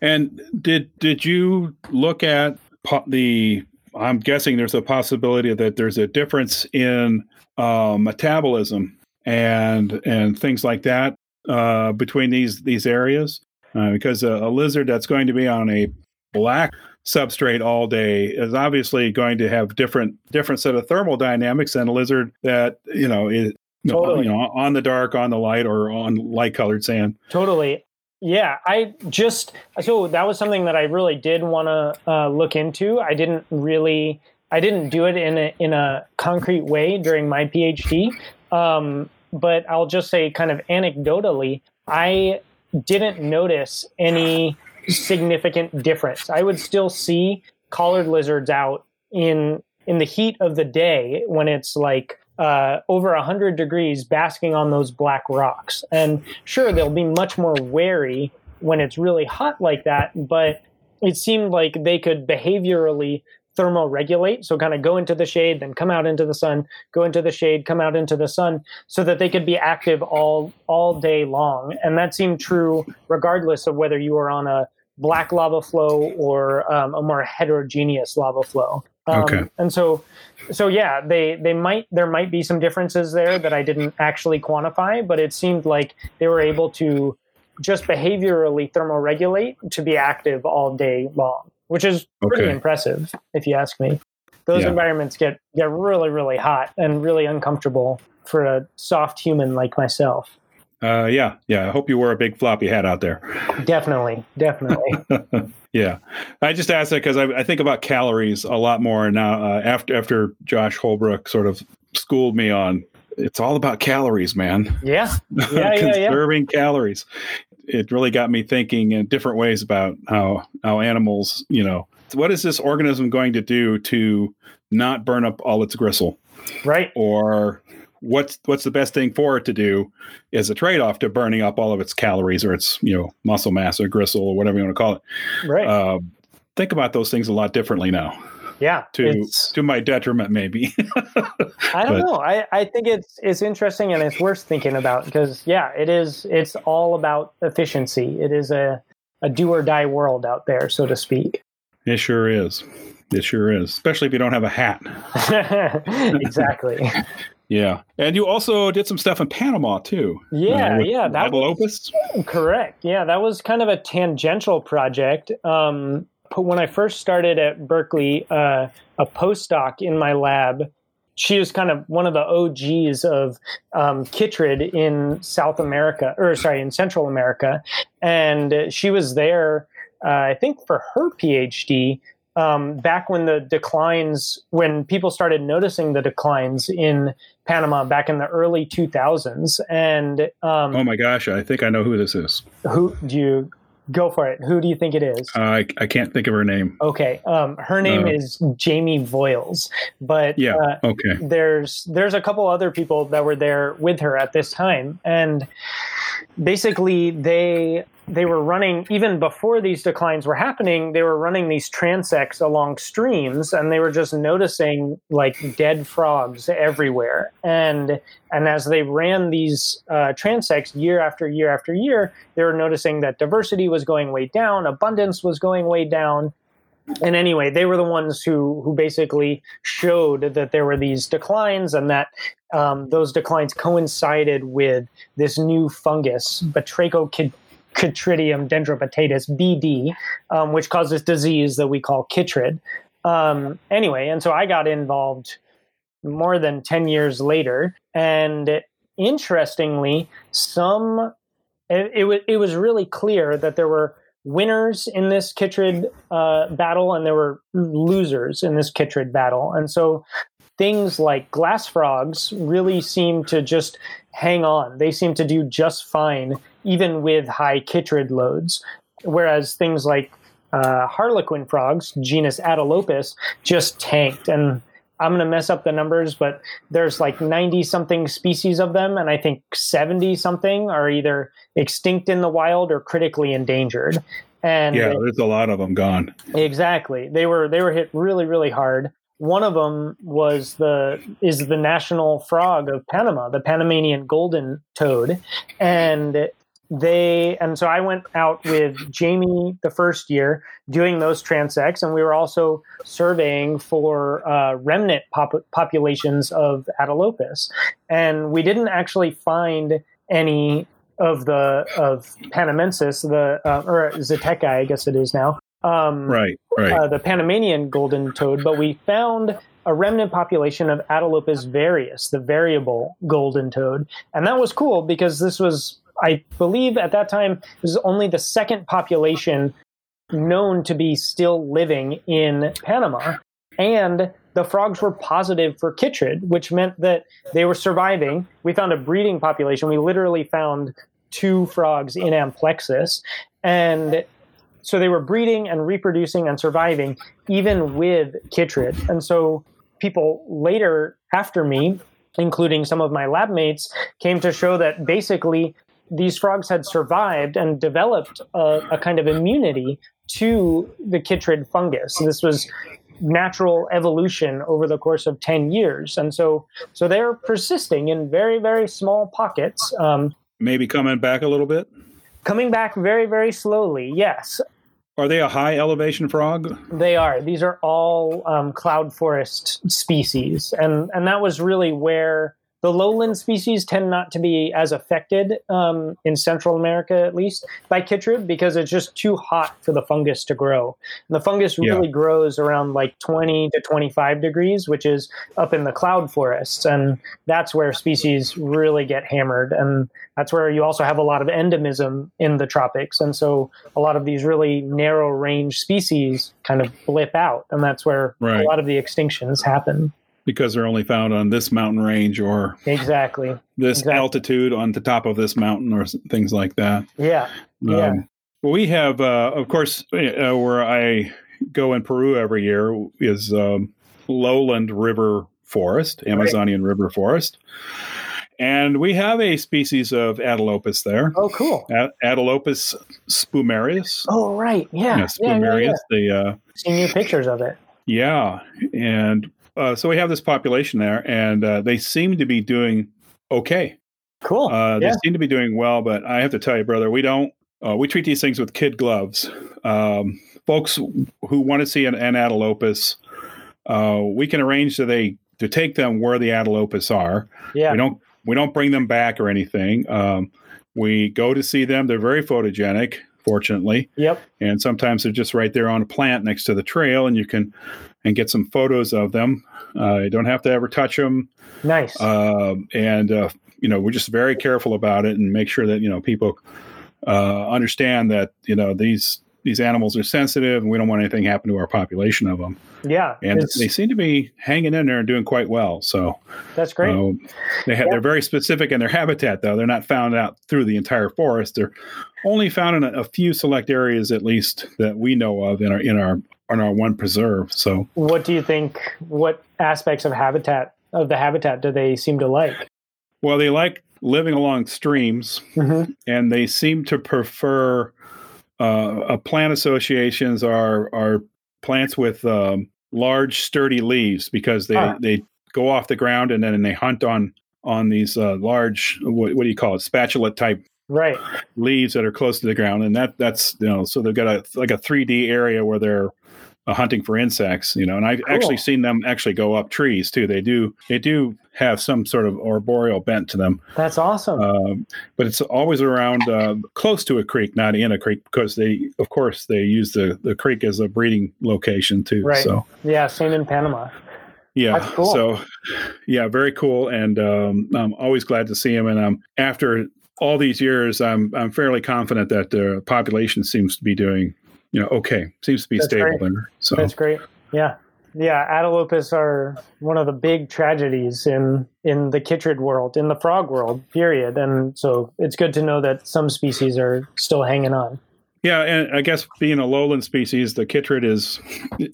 And did did you look at the I'm guessing there's a possibility that there's a difference in uh, metabolism and and things like that uh, between these these areas uh, because a, a, lizard that's going to be on a black substrate all day is obviously going to have different different set of thermal dynamics than a lizard that you know is totally. you know on the dark on the light or on light colored sand totally yeah, I just so that was something that I really did want to uh, look into. I didn't really, I didn't do it in a in a concrete way during my PhD, um, but I'll just say, kind of anecdotally, I didn't notice any significant difference. I would still see collared lizards out in in the heat of the day when it's like uh, over 100 degrees basking on those black rocks. And sure, they'll be much more wary when it's really hot like that, but it seemed like they could behaviorally thermoregulate. So, kind of go into the shade, then come out into the sun, go into the shade, come out into the sun, so that they could be active all, all day long. And that seemed true regardless of whether you were on a black lava flow or um, a more heterogeneous lava flow. Um, okay. And so, so yeah, they they might there might be some differences there that I didn't actually quantify, but it seemed like they were able to just behaviorally thermoregulate to be active all day long, which is pretty okay. impressive if you ask me. Those yeah. environments get get really really hot and really uncomfortable for a soft human like myself. Uh, yeah, yeah. I hope you wore a big floppy hat out there. Definitely, definitely. yeah, I just asked that because I, I, think about calories a lot more now. Uh, after after Josh Holbrook sort of schooled me on, it's all about calories, man. Yeah, yeah, conserving yeah, calories. It really got me thinking in different ways about how how animals, you know, what is this organism going to do to not burn up all its gristle, right? Or what's what's the best thing for it to do is a trade-off to burning up all of its calories or its you know muscle mass or gristle or whatever you want to call it. Right. Uh, think about those things a lot differently now. Yeah to to my detriment maybe. I don't but, know. I, I think it's it's interesting and it's worth thinking about because yeah it is it's all about efficiency. It is a a do or die world out there so to speak. It sure is. It sure is especially if you don't have a hat. Exactly Yeah, and you also did some stuff in Panama too. Yeah, uh, yeah, that was correct. Yeah, that was kind of a tangential project. Um, when I first started at Berkeley, uh, a postdoc in my lab, she was kind of one of the OGs of um, chytrid in South America, or sorry, in Central America, and she was there. Uh, I think for her PhD, um, back when the declines, when people started noticing the declines in Panama back in the early 2000s. And um, oh my gosh, I think I know who this is. Who do you? Go for it. Who do you think it is? Uh, I, I can't think of her name. Okay, um, her name Uh, is Jamie Voyles, but Yeah. uh, Okay. there's there's a couple other people that were there with her at this time, and basically they they were running even before these declines were happening. They were running these transects along streams, and they were just noticing like dead frogs everywhere. And and as they ran these uh, transects year after year after year, they were noticing that diversity was going way down, abundance was going way down. And anyway, they were the ones who who basically showed that there were these declines and that um, those declines coincided with this new fungus, Batrachochytrium dendrobatidis (BD), um, which causes disease that we call chytrid. Um, anyway, and so I got involved more than ten years later, and interestingly, some it, it, wa- it was really clear that there were winners in this Chytrid uh, battle and there were losers in this Chytrid battle. And so things like glass frogs really seem to just hang on. They seem to do just fine, even with high Chytrid loads. Whereas things like uh, harlequin frogs, genus Atelopus, just tanked. And I'm going to mess up the numbers, but there's like 90 something species of them, and I think 70 something are either extinct in the wild or critically endangered. And Yeah, there's a lot of them gone. Exactly. They were they were hit really really hard. One of them was the is the national frog of Panama, the Panamanian golden toad, and they and so I went out with Jamie the first year doing those transects, and we were also surveying for uh, remnant pop- populations of Atelopus, and we didn't actually find any of the of Panamensis, the uh, or zeteki, I guess it is now. Um, Right, right. uh, the Panamanian golden toad, but we found a remnant population of Atelopus varius, the variable golden toad. And that was cool because this was, I believe at that time, this was only the second population known to be still living in Panama. And the frogs were positive for chytrid, which meant that they were surviving. We found a breeding population. We literally found two frogs in Amplexus. And so they were breeding and reproducing and surviving even with chytrid. And so people later after me, including some of my lab mates, came to show that basically these frogs had survived and developed a, a kind of immunity to the chytrid fungus. This was natural evolution over the course of 10 years. And so, so they're persisting in very, very small pockets. Um, Maybe coming back a little bit. coming back very, very slowly. Yes, Are they a high elevation frog? They are. These are all um, cloud forest species, and and that was really where the lowland species tend not to be as affected um, in Central America, at least, by chytrid because it's just too hot for the fungus to grow. And the fungus Yeah. really grows around like 20 to 25 degrees, which is up in the cloud forests, and that's where species really get hammered. And that's where you also have a lot of endemism in the tropics, and so a lot of these really narrow range species kind of blip out, and that's where Right. a lot of the extinctions happen. Because they're only found on this mountain range or Exactly. this Exactly. altitude on the top of this mountain or things like that. Yeah. Yeah. Um, we have, uh, of course, uh, where I go in Peru every year is um, lowland river forest, Amazonian river forest. And we have a species of Atelopus there, Oh, cool. A- Atelopus spumarius. Oh, right. Yeah. Yeah, Yeah. yeah, spumarius. yeah. The uh, Seen pictures of it. yeah, and uh, so we have this population there, and uh, they seem to be doing okay. Cool. Uh, they seem to be doing well, but I have to tell you, brother, we don't. Uh, we treat these things with kid gloves. Um, folks who want to see an, an Atelopus, uh, we can arrange so they to take them where the Atelopus are. Yeah. We don't we don't bring them back or anything. Um, we go to see them. They're very photogenic, fortunately, Yep. and sometimes they're just right there on a plant next to the trail, and you can and get some photos of them. Uh, you don't have to ever touch them Nice. um, and uh, you know we're just very careful about it and make sure that you know people uh, understand that you know these these animals are sensitive, and we don't want anything happen to our population of them. Yeah, and they seem to be hanging in there and doing quite well. So that's great. Uh, they ha- yeah. they're very specific in their habitat, though. They're not found out through the entire forest. They're only found in a, a few select areas, at least that we know of in our in our in our one preserve. So, what do you think? What aspects of habitat of the habitat do they seem to like? Well, they like living along streams, mm-hmm. and they seem to prefer uh, plant associations are are plants with um, large, sturdy leaves because they ah. they go off the ground and then they hunt on on these uh, large what, what do you call it spatula type right leaves that are close to the ground and that that's you know so they've got a like a 3d area where they're uh, hunting for insects, you know, and I've cool. actually seen them actually go up trees too. They do they do have some sort of arboreal bent to them. That's awesome. Um, but it's always around uh, close to a creek, not in a creek, because they, of course, they use the the creek as a breeding location too. Right. So yeah, same in Panama. Yeah. Cool. So, yeah, very cool, and um, I'm always glad to see him. And um, after all these years, I'm I'm fairly confident that the population seems to be doing you know, okay, seems to be That's stable great. there. So That's great. Yeah. Yeah, Atelopus are one of the big tragedies in in the chytrid world, in the frog world, period. And so it's good to know that some species are still hanging on. Yeah, and I guess being a lowland species, the chytrid is,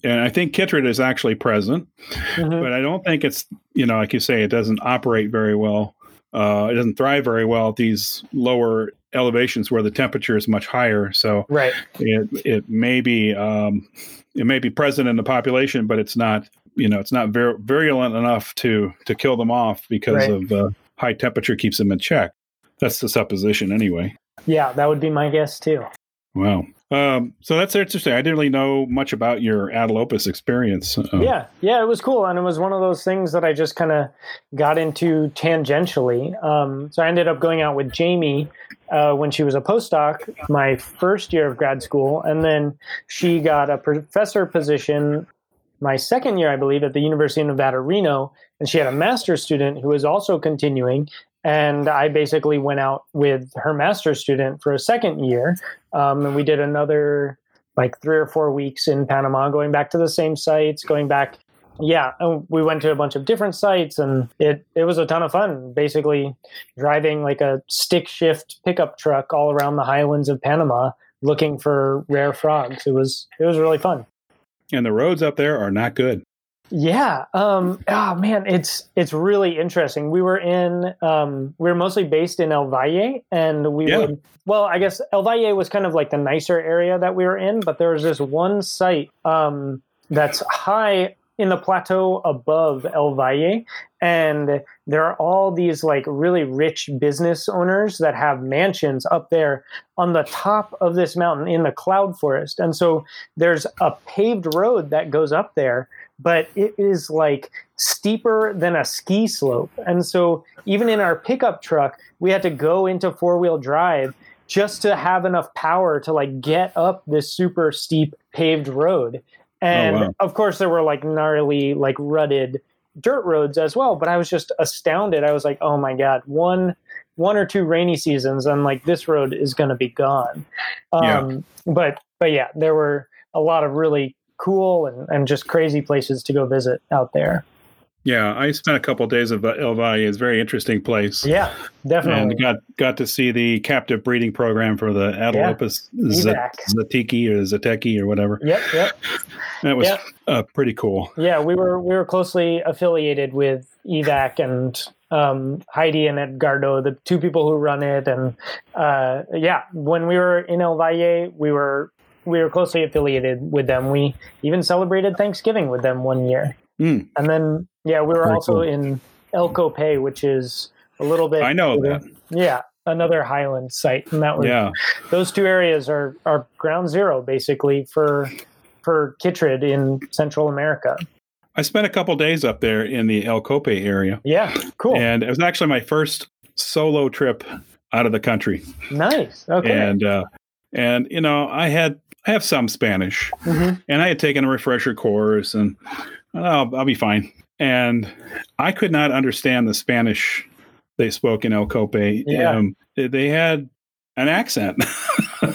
and I think chytrid is actually present, mm-hmm. but I don't think it's, you know, like you say, it doesn't operate very well. Uh, it doesn't thrive very well at these lower elevations where the temperature is much higher. So right. it it may be um, it may be present in the population, but it's not you know it's not vir- virulent enough to to kill them off because right. of the high temperature keeps them in check. That's the supposition anyway. Yeah, that would be my guess too. Wow. Um, so that's interesting. I didn't really know much about your Atelopus experience. Uh, yeah, yeah, it was cool, and it was one of those things that I just kind of got into tangentially. Um, so I ended up going out with Jamie uh, when she was a postdoc, my first year of grad school, and then she got a professor position my second year, I believe, at the University of Nevada, Reno, and she had a master's student who was also continuing. And I basically went out with her master's student for a second year, um, and we did another like three or four weeks in Panama, going back to the same sites, going back yeah, we went to a bunch of different sites, and it it was a ton of fun. Basically, driving like a stick shift pickup truck all around the highlands of Panama, looking for rare frogs. It was it was really fun. And the roads up there are not good. Yeah. Um, oh man, it's it's really interesting. We were in um, we were mostly based in El Valle, and we yeah. would well, I guess El Valle was kind of like the nicer area that we were in, but there was this one site um, that's high in the plateau above El Valle. And there are all these like really rich business owners that have mansions up there on the top of this mountain in the cloud forest. And so there's a paved road that goes up there, but it is like steeper than a ski slope. And so even in our pickup truck, we had to go into four wheel drive just to have enough power to like get up this super steep paved road. Oh, and oh, wow. of course, there were like gnarly, like rutted dirt roads as well. But I was just astounded. I was like, oh my god, one one or two rainy seasons, and like this road is going to be gone. Um, yeah. But but yeah, there were a lot of really cool and, and just crazy places to go visit out there. Yeah, I spent a couple of days of El Valle. It's a very interesting place. Yeah, definitely. And got got to see the captive breeding program for the Atelopus yeah. Zatiki or Zateki or whatever. Yep, yep. That was yep. Uh, pretty cool. Yeah, we were we were closely affiliated with EVAC and um, Heidi and Edgardo, the two people who run it. And uh, yeah, when we were in El Valle, we were we were closely affiliated with them. We even celebrated Thanksgiving with them one year. Mm. And then, yeah, we were Very also cool. in El Cope, which is a little bit. I know that. Yeah, another highland site, and that was yeah. Those two areas are are ground zero basically for for chytrid in Central America. I spent a couple days up there in the El Cope area. Yeah, cool. And it was actually my first solo trip out of the country. Nice. Okay. And uh, and you know, I had I have some Spanish, mm-hmm. and I had taken a refresher course, and I'll, I'll be fine. And I could not understand the Spanish they spoke in El Cope. Yeah. Um, they had an accent.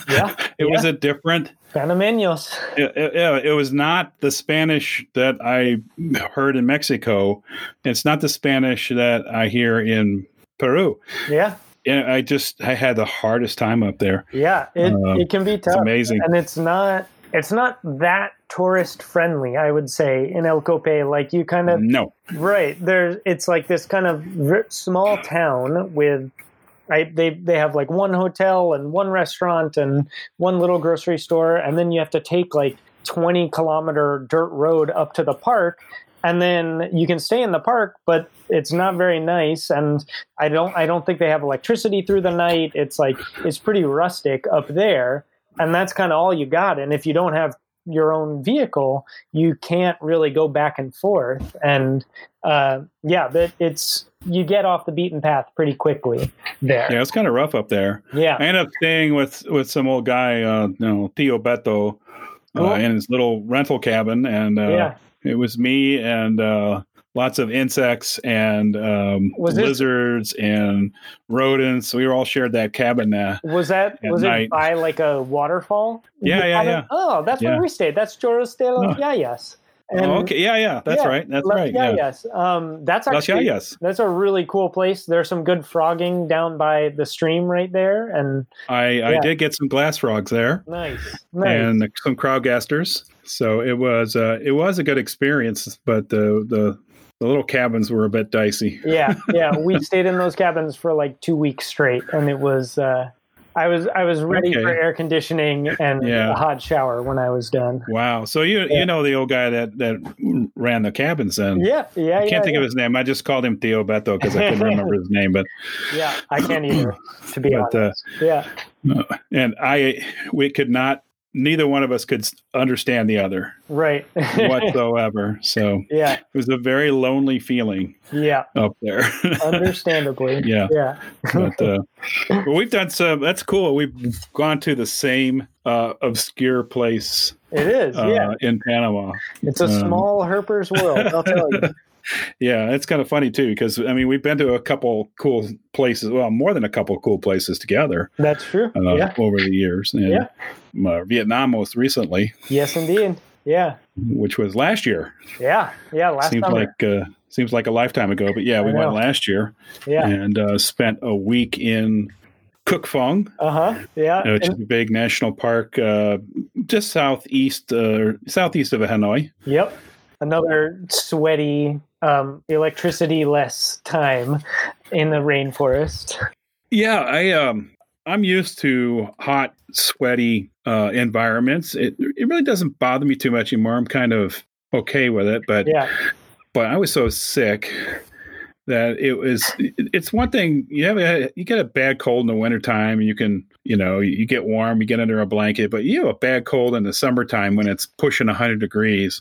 Yeah, it yeah. was a different. Panameños. It, it, it was not the Spanish that I heard in Mexico. It's not the Spanish that I hear in Peru. Yeah, Yeah, I just I had the hardest time up there. yeah. It Uh, it can be It's tough, amazing. and it's not it's not that tourist friendly. I would say in El Cope, like you kind of No, Right. There's it's like this kind of small town with right they they have like one hotel and one restaurant and one little grocery store and then you have to take like 20 kilometer dirt road up to the park and then you can stay in the park but it's not very nice and I don't I don't think they have electricity through the night it's like it's pretty rustic up there and that's kind of all you got. And if you don't have your own vehicle you can't really go back and forth. And uh, yeah but it's you get off the beaten path pretty quickly there. Yeah, it's kind of rough up there. yeah. I ended up staying with with some old guy, uh, you know, Tio Beto, uh, Cool. in his little rental cabin, and uh, yeah. it was me and uh, lots of insects and um, Was it- lizards and rodents. We were all shared that cabin. Uh, was that was night. it by like a waterfall Yeah, yeah, yeah. oh that's Yeah. where we stayed that's Joros de los Oh. Yayas oh, okay, yeah, yeah, that's yeah, right, that's right. Yeah, Yayas. um that's actually Yayas. that's a really cool place there's some good frogging down by the stream right there and I, I did get some glass frogs there. nice nice and some Craugasters. So it was uh, it was a good experience, but the the the little cabins were a bit dicey. yeah yeah we stayed in those cabins for like two weeks straight and it was uh i was i was ready Okay. for air conditioning and Yeah. a hot shower when i was done Wow. So you Yeah. you know the old guy that that ran the cabins then. yeah yeah I can't think yeah. of his name. I just called him Tio Beto because I couldn't remember his name. But yeah i can't either to be But, uh, honest yeah and I we could not. Neither one of us could understand the other right whatsoever. so yeah it was a very lonely feeling yeah up there. understandably Yeah. yeah but, uh, but we've done some. That's cool. We've gone to the same uh, obscure place it is uh, yeah in Panama. it's a um, small herper's world i'll tell you Yeah, it's kind of funny too because I mean we've been to a couple cool places. Well, more than a couple cool places together that's true uh, yeah over the years. And, Yeah. uh, Vietnam most recently, yes indeed yeah which was last year. yeah yeah last seems summer like uh, seems like a lifetime ago, but yeah, we went last year yeah and uh, spent a week in Cuc Phuong, uh-huh yeah which And- is a big national park uh, just southeast uh, southeast of Hanoi. Yep. Another sweaty, um, electricity less time in the rainforest. Yeah, I um I'm used to hot, sweaty uh, environments. It it really doesn't bother me too much anymore. I'm kind of okay with it, but Yeah. but I was so sick that it was it's one thing you have a you get a bad cold in the wintertime and you can you know you get warm you get under a blanket but you have a bad cold in the summertime when it's pushing 100 degrees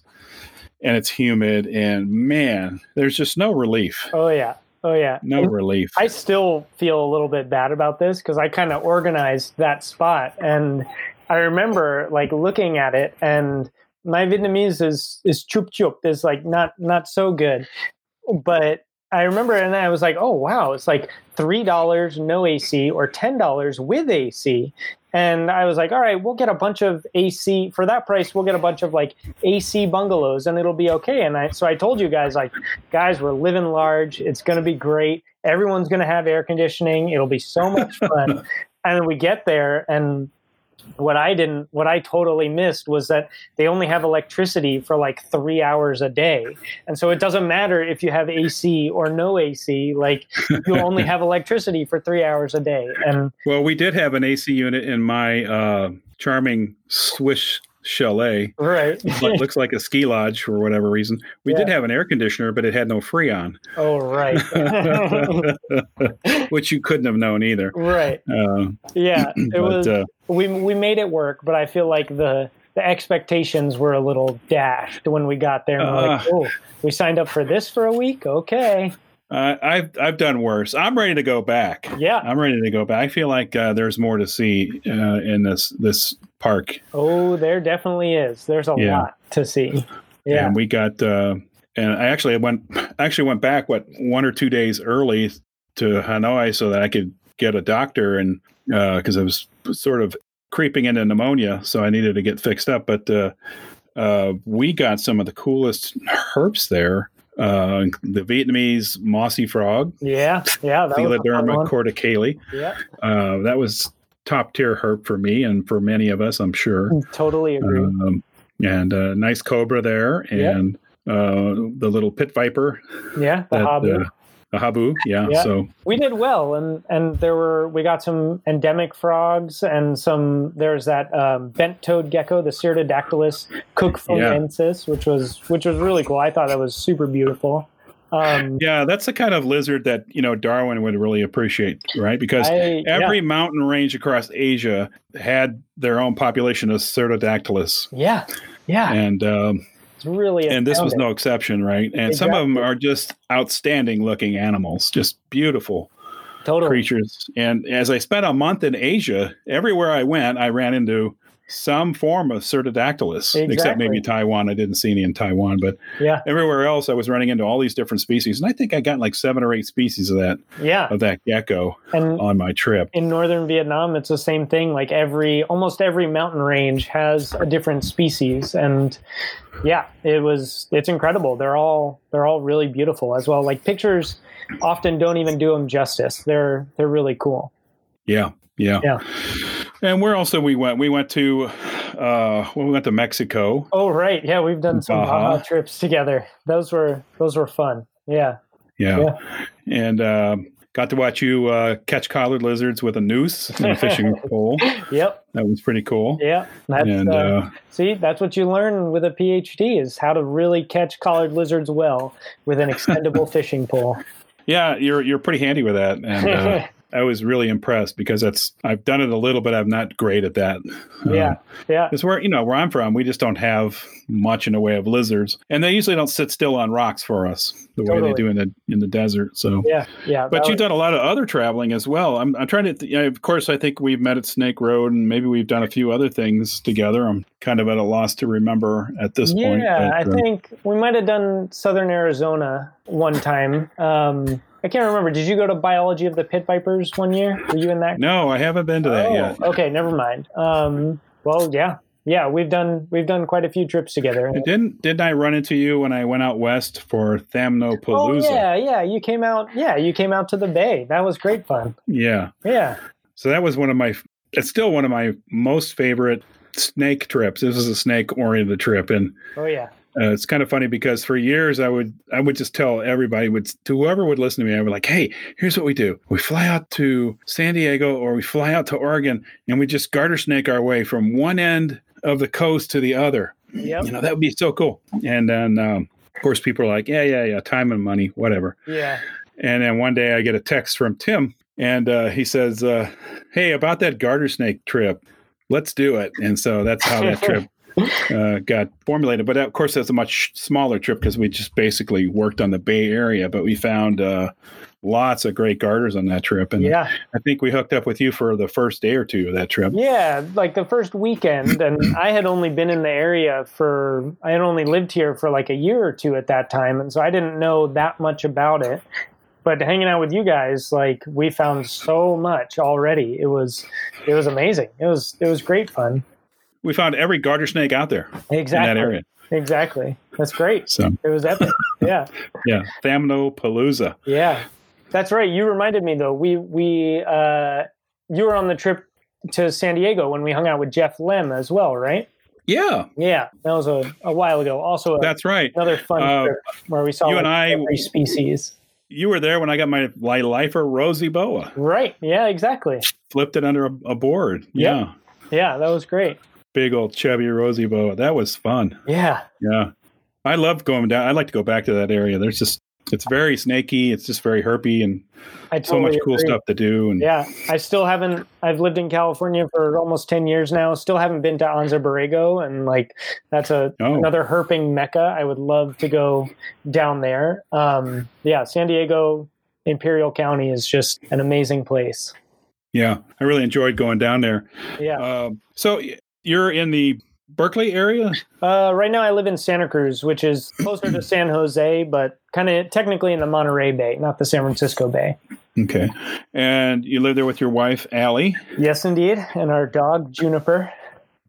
and it's humid and man there's just no relief Oh yeah. Oh yeah. no And relief I still feel a little bit bad about this because I kind of organized that spot, and I remember like looking at it, and my Vietnamese is is chup chup is like not not so good, but I remember and I was like, oh wow, it's like three dollars no AC or ten dollars with AC. And I was like, all right, we'll get a bunch of AC for that price. We'll get a bunch of like AC bungalows, and it'll be okay. And I, so I told you guys, like, guys, we're living large. It's going to be great. Everyone's going to have air conditioning. It'll be so much fun. and we get there, and what I didn't, what I totally missed was that they only have electricity for like three hours a day. And so it doesn't matter if you have AC or no AC, like you'll only have electricity for three hours a day. And well we did have an ac unit in my uh, charming swiss chalet right. It looks like a ski lodge for whatever reason we did have an air conditioner but it had no freon oh, right. which you couldn't have known either right. uh, Yeah. It but was, uh, we, we made it work, but I feel like the, the expectations were a little dashed when we got there. And we're like, Uh. oh, we signed up for this for a week? Okay. Uh, I've I've done worse. I'm ready to go back. Yeah. I'm ready to go back. I feel like uh, there's more to see uh, in this this park. Oh, there definitely is. There's a Yeah. lot to see. Yeah. And we got uh, and I actually went actually went back what one or two days early to Hanoi so that I could get a doctor and because I was sort of creeping into pneumonia, so I needed to get fixed up. But uh, uh, we got some of the coolest herps there. Uh, the Vietnamese mossy frog. Yeah, yeah. Theloderma corticale. Yeah. Uh, that was top tier herp for me and for many of us, I'm sure. Totally agree. Um, and a nice cobra there, and uh, the little pit viper. Yeah, the hobby. The habu, yeah, yeah. So we did well, and and there were we got some endemic frogs and some. There's that um, bent toed gecko, the Cyrtodactylus cucphuongensis, yeah. which was which was really cool. I thought that was super beautiful. Um, yeah, that's the kind of lizard that you know Darwin would really appreciate, right? Because I, every yeah. mountain range across Asia had their own population of Cyrtodactylus. Yeah, yeah, and um, it's really and this was no exception, right? And exactly. some of them are just outstanding looking animals, just beautiful. Totally. creatures. And as I spent a month in Asia, everywhere I went, I ran into some form of Cyrtodactylus, exactly. except maybe Taiwan. I didn't see any in Taiwan, but yeah, everywhere else I was running into all these different species, and I think I got like seven or eight species of that. Yeah, of that gecko and on my trip in northern Vietnam. It's the same thing. Like every almost every mountain range has a different species, and yeah, it was it's incredible. They're all they're all really beautiful as well. Like pictures often don't even do them justice. They're they're really cool. Yeah, yeah, yeah. And where else did we went? We went to uh we went to Mexico. Oh right, yeah, we've done some uh trips together. Those were those were fun. Yeah. Yeah. yeah. And um, got to watch you uh, catch collared lizards with a noose and a fishing pole. Yep. That was pretty cool. Yeah. That's, and, uh, uh, see, that's what you learn with a PhD is how to really catch collared lizards well with an extendable fishing pole. Yeah, you're you're pretty handy with that, and uh, I was really impressed because that's I've done it a little, but I'm not great at that. Yeah, um, yeah. Because where you know where I'm from, we just don't have much in the way of lizards, and they usually don't sit still on rocks for us the totally. way they do in the in the desert. So yeah, yeah. But you've was... done a lot of other traveling as well. I'm I'm trying to. Th- you know, of course, I think we've met at Snake Road, and maybe we've done a few other things together. I'm kind of at a loss to remember at this yeah, point. Yeah, I uh, think we might have done Southern Arizona one time. Um, I can't remember. Did you go to Biology of the Pit Vipers one year? Were you in that? No, I haven't been to that oh, yet. Okay, never mind. Um, well, yeah, yeah, we've done we've done quite a few trips together. Didn't didn't I run into you when I went out west for Thamnopalooza? Oh yeah, yeah. You came out. Yeah, you came out to the bay. That was great fun. Yeah, yeah. So that was one of my. It's still one of my most favorite snake trips. This is a snake oriented trip, and oh yeah, uh, it's kind of funny because for years I would I would just tell everybody would to whoever would listen to me I would be like hey here's what we do. We fly out to San Diego or we fly out to Oregon and we just garter snake our way from one end of the coast to the other. Yep. you know that would be so cool. And then um, of course people are like yeah yeah yeah time and money whatever. Yeah. And then one day I get a text from Tim and uh, he says uh, hey about that garter snake trip let's do it. And so that's how that trip uh, got formulated. But of course, that's a much smaller trip because we just basically worked on the Bay Area. But we found uh, lots of great garters on that trip, and yeah. I think we hooked up with you for the first day or two of that trip. Yeah, like the first weekend, and I had only been in the area for I had only lived here for like a year or two at that time, and so I didn't know that much about it. But hanging out with you guys, like we found so much already. It was it was amazing. It was it was great fun we found every garter snake out there exactly in that area. Exactly. That's great. So it was epic. Yeah. yeah. Thamnopalooza. Yeah. That's right. You reminded me though. We we uh you were on the trip to San Diego when we hung out with Jeff Lemm as well, right? Yeah. Yeah. That was a, a while ago. Also a, That's right. Another fun uh, trip where we saw you like and I every species. You were there when I got my lifer rosy boa. Right. Yeah, exactly. Flipped it under a, a board. Yeah. Yeah, that was great big old chubby rosy boa. That was fun. Yeah. Yeah. I love going down. I'd like to go back to that area. There's just it's very snaky. It's just very herpy and totally so much cool agree. stuff to do. And yeah, I still haven't. I've lived in California for almost ten years now. Still haven't been to Anza Borrego, and like that's a oh. another herping mecca. I would love to go down there. Um, yeah, San Diego Imperial County is just an amazing place. Yeah, I really enjoyed going down there. Yeah. Uh, so you're in the Berkeley area? Uh, right now, I live in Santa Cruz, which is closer to San Jose, but kind of technically in the Monterey Bay, not the San Francisco Bay. Okay. And you live there with your wife, Allie? Yes, indeed. And our dog, Juniper.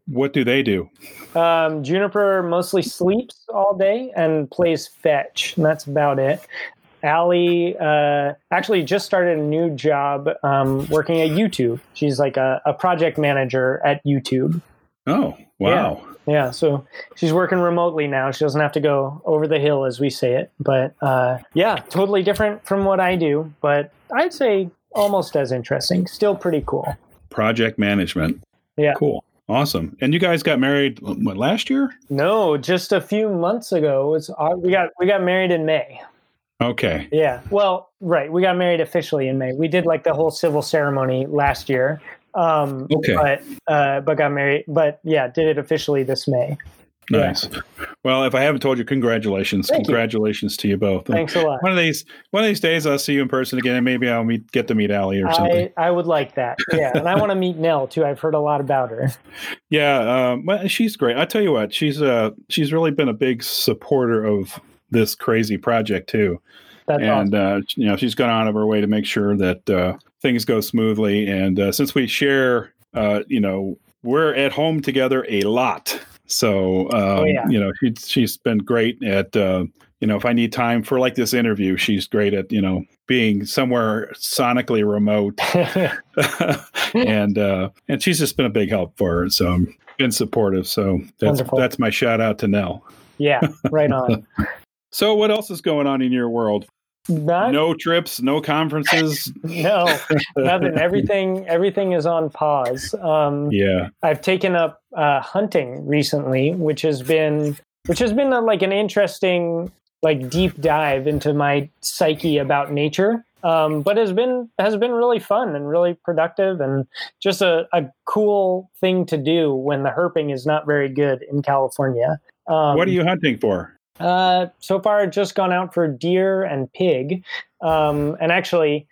What do they do? Um, Juniper mostly sleeps all day and plays fetch, and that's about it. Allie uh, actually just started a new job um, working at YouTube. She's like a, a, project manager at YouTube. Oh, wow. Yeah. yeah. so she's working remotely now. She doesn't have to go over the hill, as we say it. But uh, yeah, totally different from what I do, but I'd say almost as interesting. Still pretty cool. Project management. Yeah. Cool. Awesome. And you guys got married what last year? No, just a few months ago. It's uh, we got we got married in May. Okay. Yeah. Well, right. We got married officially in May. We did like the whole civil ceremony last year. Um, okay. But uh, but got married. But yeah, did it officially this May. Nice. Yeah. Well, if I haven't told you, congratulations! Thank congratulations you. to you both. Thanks a lot. One of these, one of these days, I'll see you in person again, and maybe I'll meet, get to meet Allie or something. I, I would like that. Yeah, and I want to meet Nell too. I've heard a lot about her. Yeah, um, well, she's great. I tell you what, she's uh, she's really been a big supporter of this crazy project too. That's and awesome. uh, you know, she's gone out of her way to make sure that uh, things go smoothly. And uh, since we share, uh, you know, we're at home together a lot. So, um, oh, yeah. you know, she, she's been great at, uh, you know, if I need time for like this interview, she's great at, you know, being somewhere sonically remote. and, uh, and she's just been a big help for her. So I'm been supportive. So that's, Wonderful. that's my shout out to Nell. Yeah, right on. so what else is going on in your world? Not, no trips, no conferences. no, nothing. Everything, everything is on pause. Um, yeah, I've taken up uh, hunting recently, which has been, which has been a, like an interesting, like deep dive into my psyche about nature. Um, but has been has been really fun and really productive and just a, a cool thing to do when the herping is not very good in California. Um, what are you hunting for? Uh, so far, I've just gone out for deer and pig. Um, and actually,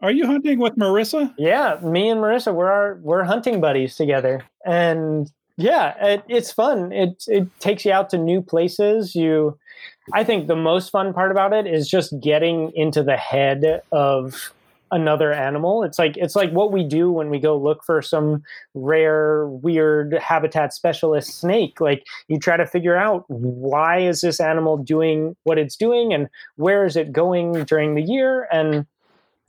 are you hunting with Marissa? Yeah, me and Marissa, we're our, we're hunting buddies together, and yeah, it, it's fun. It it takes you out to new places. You, I think the most fun part about it is just getting into the head of another animal. It's like it's like what we do when we go look for some rare, weird habitat specialist snake. Like you try to figure out why is this animal doing what it's doing and where is it going during the year. And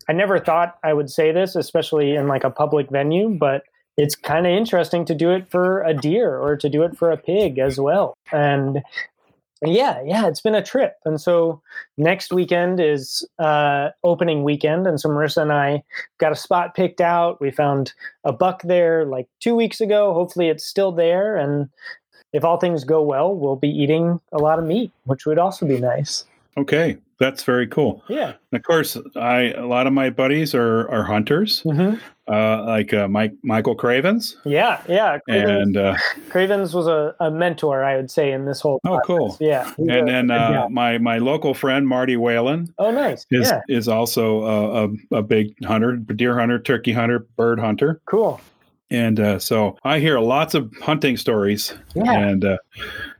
I never thought I would say this, especially in like a public venue, but it's kind of interesting to do it for a deer or to do it for a pig as well. And yeah, yeah, it's been a trip. And so next weekend is uh, opening weekend. And so Marissa and I got a spot picked out. We found a buck there like two weeks ago. Hopefully it's still there. And if all things go well, we'll be eating a lot of meat, which would also be nice. Okay, that's very cool. Yeah. And of course, I a lot of my buddies are are hunters, mm-hmm. uh, like uh, Mike Michael Cravens. Yeah, yeah. Cravens, and uh, Cravens was a, a, mentor, I would say, in this whole. Oh, cool. Yeah. And a, then uh, my my local friend Marty Whalen. Oh, nice. Is yeah. is also a, a, a big hunter, deer hunter, turkey hunter, bird hunter. Cool. And uh, so I hear lots of hunting stories, yeah. and uh,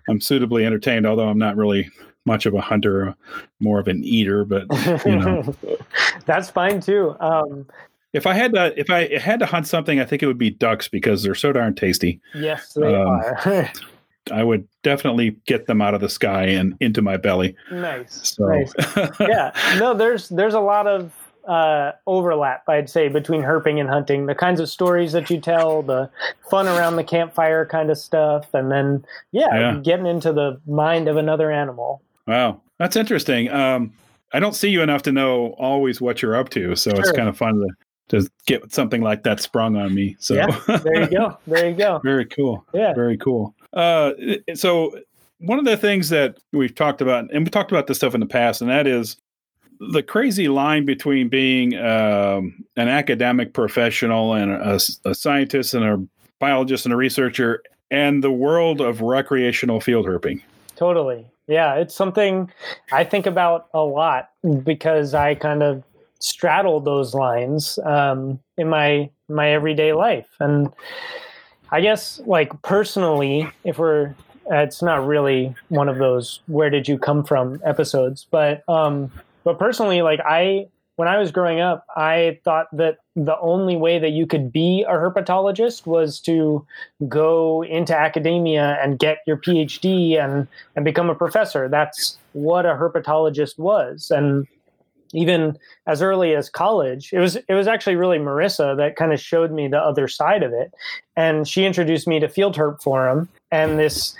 I'm suitably entertained. Although I'm not really much of a hunter, more of an eater, but you know, that's fine too. Um, if I had to, if I had to hunt something, I think it would be ducks because they're so darn tasty. Yes, they um, are. I would definitely get them out of the sky and into my belly. Nice. So. Nice. yeah. No, there's there's a lot of uh, overlap, I'd say, between herping and hunting. The kinds of stories that you tell, the fun around the campfire kind of stuff, and then yeah, Yeah. getting into the mind of another animal. Wow, that's interesting. Um, I don't see you enough to know always what you're up to, so it's kind of fun to to get something like that sprung on me. So Yeah, There you go. There you go. very cool. Yeah. Very cool. Uh, so one of the things that we've talked about, and we talked about this stuff in the past, and that is the crazy line between being um, an academic professional and a, a scientist and a biologist and a researcher, and the world of recreational field herping. Totally. Yeah, it's something I think about a lot because I kind of straddle those lines um, in my my everyday life, and I guess like personally, if we're it's not really one of those where did you come from episodes, but um, but personally, like I when I was growing up, I thought that the only way that you could be a herpetologist was to go into academia and get your PhD and and become a professor. That's what a herpetologist was, and even as early as college it was it was actually really marissa that kind of showed me the other side of it and she introduced me to field herp forum and this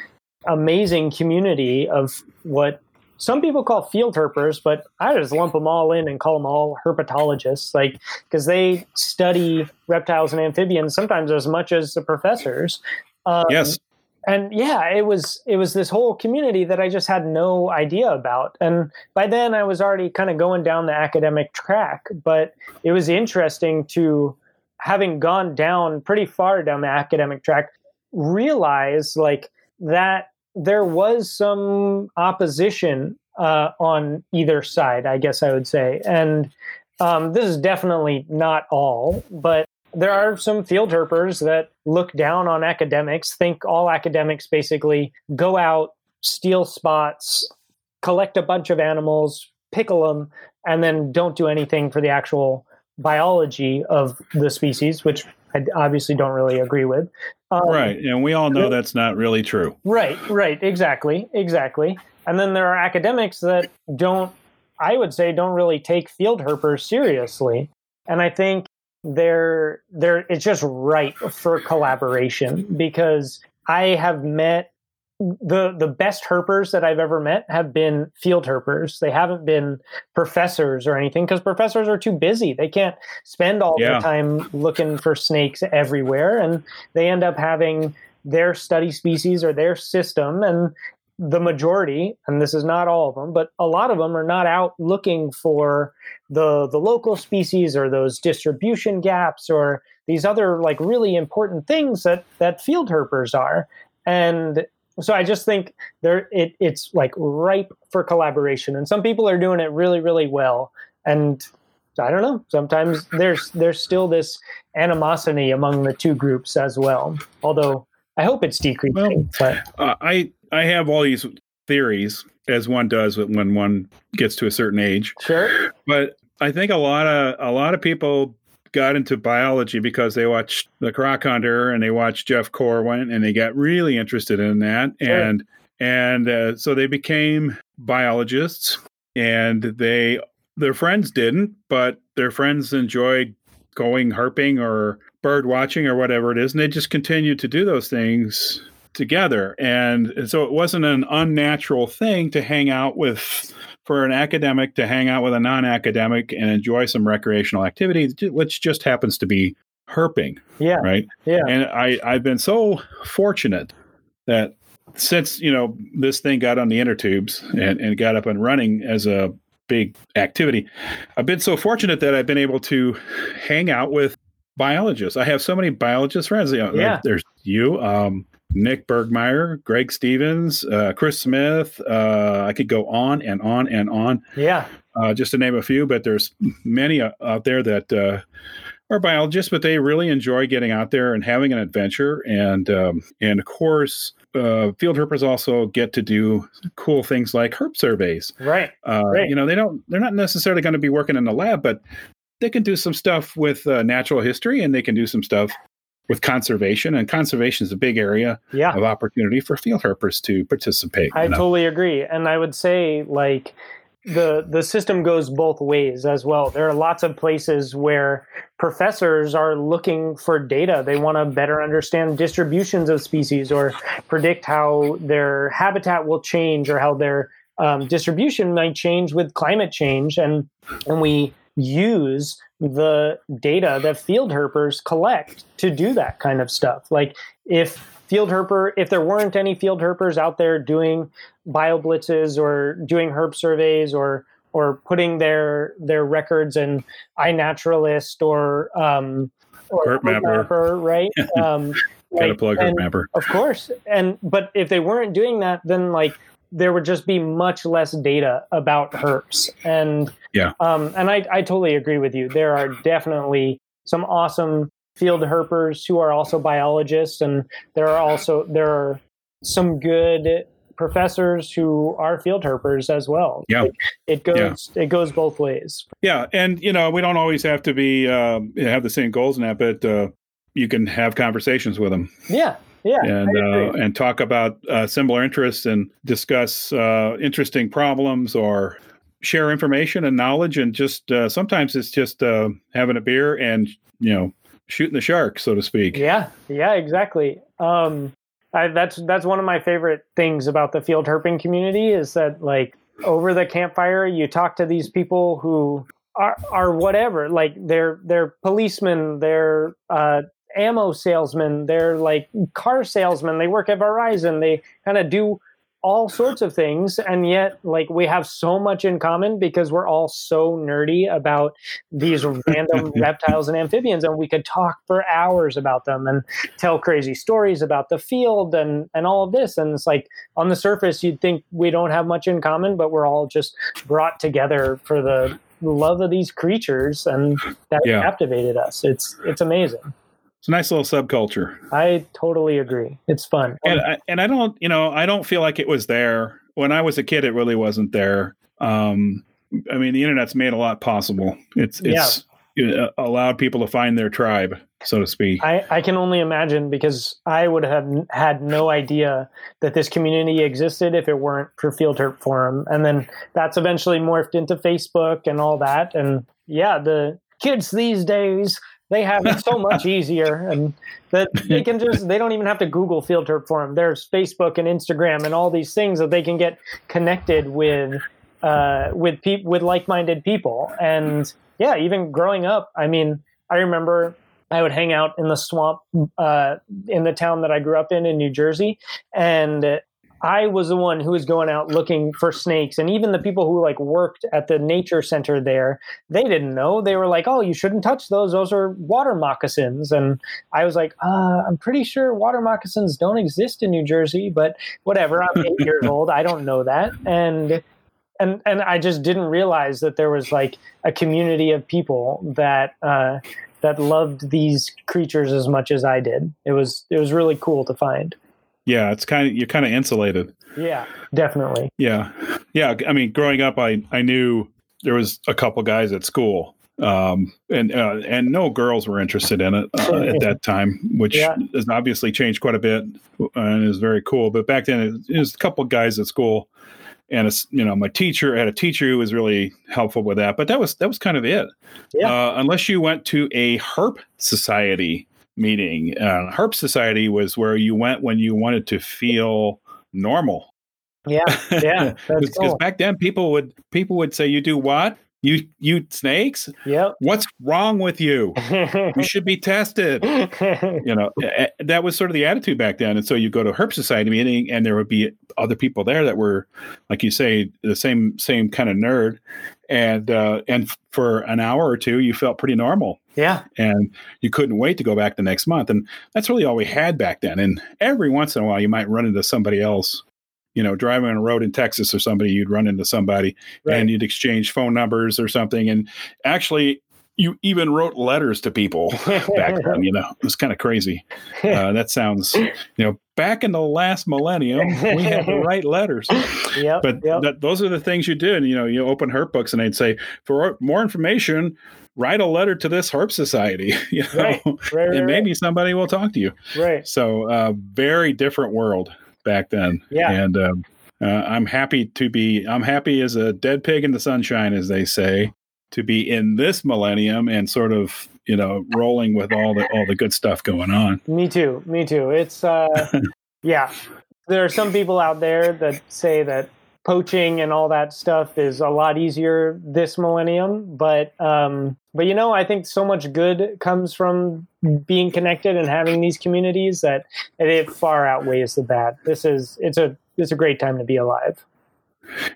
amazing community of what some people call field herpers, but I just lump them all in and call them all herpetologists, like because they study reptiles and amphibians sometimes as much as the professors. Um, yes, and yeah, it was it was this whole community that I just had no idea about, and by then I was already kind of going down the academic track. But it was interesting to having gone down pretty far down the academic track, realize like that there was some opposition uh, on either side, I guess I would say. And um, this is definitely not all, but there are some field herpers that look down on academics, think all academics basically go out, steal spots, collect a bunch of animals, pickle them, and then don't do anything for the actual biology of the species, which I obviously don't really agree with. Um, right. And we all know that's not really true. Right, right. Exactly. Exactly. And then there are academics that don't, I would say, don't really take field herpers seriously. And I think they're, they're, it's just right for collaboration because I have met the the best herpers that I've ever met have been field herpers. They haven't been professors or anything because professors are too busy. They can't spend all yeah. their time looking for snakes everywhere, and they end up having their study species or their system. And the majority, and this is not all of them, but a lot of them are not out looking for the the local species or those distribution gaps or these other like really important things that that field herpers are. And so I just think there it, it's like ripe for collaboration, and some people are doing it really, really well. And I don't know. Sometimes there's there's still this animosity among the two groups as well. Although I hope it's decreasing. Well, but uh, I I have all these theories as one does when one gets to a certain age. Sure. But I think a lot of a lot of people got into biology because they watched The Croc Hunter and they watched Jeff Corwin and they got really interested in that. Sure. And and uh, so they became biologists and they their friends didn't, but their friends enjoyed going herping or bird watching or whatever it is, and they just continued to do those things together. And, and so it wasn't an unnatural thing to hang out with for an academic to hang out with a non-academic and enjoy some recreational activity, which just happens to be herping. Yeah. Right. Yeah. And I I've been so fortunate that since you know this thing got on the inner tubes and, and got up and running as a big activity, I've been so fortunate that I've been able to hang out with biologists. I have so many biologist friends. You know, yeah. There's you. Um, Nick Bergmeyer, Greg Stevens, uh, Chris Smith. Uh, I could go on and on and on. Yeah. Uh, just to name a few, but there's many uh, out there that uh, are biologists, but they really enjoy getting out there and having an adventure. And um, and of course, uh, field herpers also get to do cool things like herp surveys. Right. right. You know, they don't. They're not necessarily going to be working in the lab, but they can do some stuff with natural history, and they can do some stuff with conservation, and conservation is a big area yeah. of opportunity for field herpers to participate. I totally agree, and I would say like the the system goes both ways as well. There are lots of places where professors are looking for data. They want to better understand distributions of species or predict how their habitat will change or how their um, distribution might change with climate change, and and we use the data that field herpers collect to do that kind of stuff. Like if field herper, if there weren't any field herpers out there doing bio blitzes or doing herp surveys or or putting their their records in iNaturalist or um, or herp mapper. mapper, right? Um, Gotta plug herp mapper, of course. And but if they weren't doing that, then like there would just be much less data about herps. And yeah, um, and I, I totally agree with you. There are definitely some awesome field herpers who are also biologists, and there are also there are some good professors who are field herpers as well. Yeah, it, it goes yeah. it goes both ways. Yeah, and you know we don't always have to be um, have the same goals in that, but uh, you can have conversations with them. Yeah, yeah, and uh, and talk about uh, similar interests and discuss uh, interesting problems or share information and knowledge. And just uh, sometimes it's just uh, having a beer and you know shooting the shark, so to speak. Yeah, yeah, exactly. Um, I, that's that's one of my favorite things about the field herping community is that like over the campfire you talk to these people who are are whatever like they're they're policemen they're uh, ammo salesmen, they're like car salesmen, they work at Verizon, they kind of do all sorts of things and yet like we have so much in common because we're all so nerdy about these random reptiles and amphibians and we could talk for hours about them and tell crazy stories about the field and and all of this and it's like on the surface you'd think we don't have much in common but we're all just brought together for the love of these creatures and that yeah. captivated us it's it's amazing it's a nice little subculture. I totally agree. It's fun. And I, and I don't, you know, I don't feel like it was there when I was a kid. It really wasn't there. Um, I mean, the internet's made a lot possible. It's it's yeah. allowed people to find their tribe, so to speak. I, I can only imagine because I would have had no idea that this community existed if it weren't for Field Herp Forum, and then that's eventually morphed into Facebook and all that. And yeah, the kids these days they have it so much easier, and that they can just they don't even have to Google field trip for them. There's Facebook and Instagram and all these things that they can get connected with uh, with people with like-minded people. And yeah, even growing up, I mean, I remember I would hang out in the swamp uh, in the town that I grew up in in New Jersey, and I was the one who was going out looking for snakes. And even the people who like worked at the nature center there, they didn't know. They were like, oh, you shouldn't touch those. Those are water moccasins. And I was like, uh, I'm pretty sure water moccasins don't exist in New Jersey, but whatever. I'm eight years old. I don't know that. And and and I just didn't realize that there was like a community of people that uh, that loved these creatures as much as I did. It was it was really cool to find. Yeah, it's kind of you're kind of insulated. Yeah, definitely. Yeah, yeah. I mean, growing up, I I knew there was a couple guys at school, um, and uh, and no girls were interested in it uh, at that time, which yeah. has obviously changed quite a bit and is very cool. But back then, it was a couple guys at school, and it's you know my teacher I had a teacher who was really helpful with that. But that was that was kind of it. Yeah. Uh, unless you went to a herp society meeting. Uh, Herp Society was where you went when you wanted to feel normal. Yeah, yeah, because cool. back then people would people would say, "You do what? You you snakes? Yep. What's wrong with you? you should be tested." you know, that was sort of the attitude back then. And so you go to Herp Society meeting, and there would be other people there that were, like you say, the same same kind of nerd, and uh, and for an hour or two, you felt pretty normal. Yeah. And you couldn't wait to go back the next month. And that's really all we had back then. And every once in a while, you might run into somebody else, you know, driving on a road in Texas or somebody, you'd run into somebody right. and you'd exchange phone numbers or something. And actually, you even wrote letters to people back then. You know, it was kind of crazy. Uh, that sounds, you know, back in the last millennium, we had to write letters. Yep, but yep. That, those are the things you did. You know, you open herp books and they'd say, for more information, write a letter to this herp society. You know, right, right, right, and maybe somebody will talk to you. Right. So, uh, very different world back then. Yeah. And um, uh, I'm happy to be. I'm happy as a dead pig in the sunshine, as they say, to be in this millennium and sort of you know rolling with all the all the good stuff going on. Me too. Me too. It's uh, yeah. There are some people out there that say that poaching and all that stuff is a lot easier this millennium but um, but you know i think so much good comes from being connected and having these communities that it far outweighs the bad this is it's a it's a great time to be alive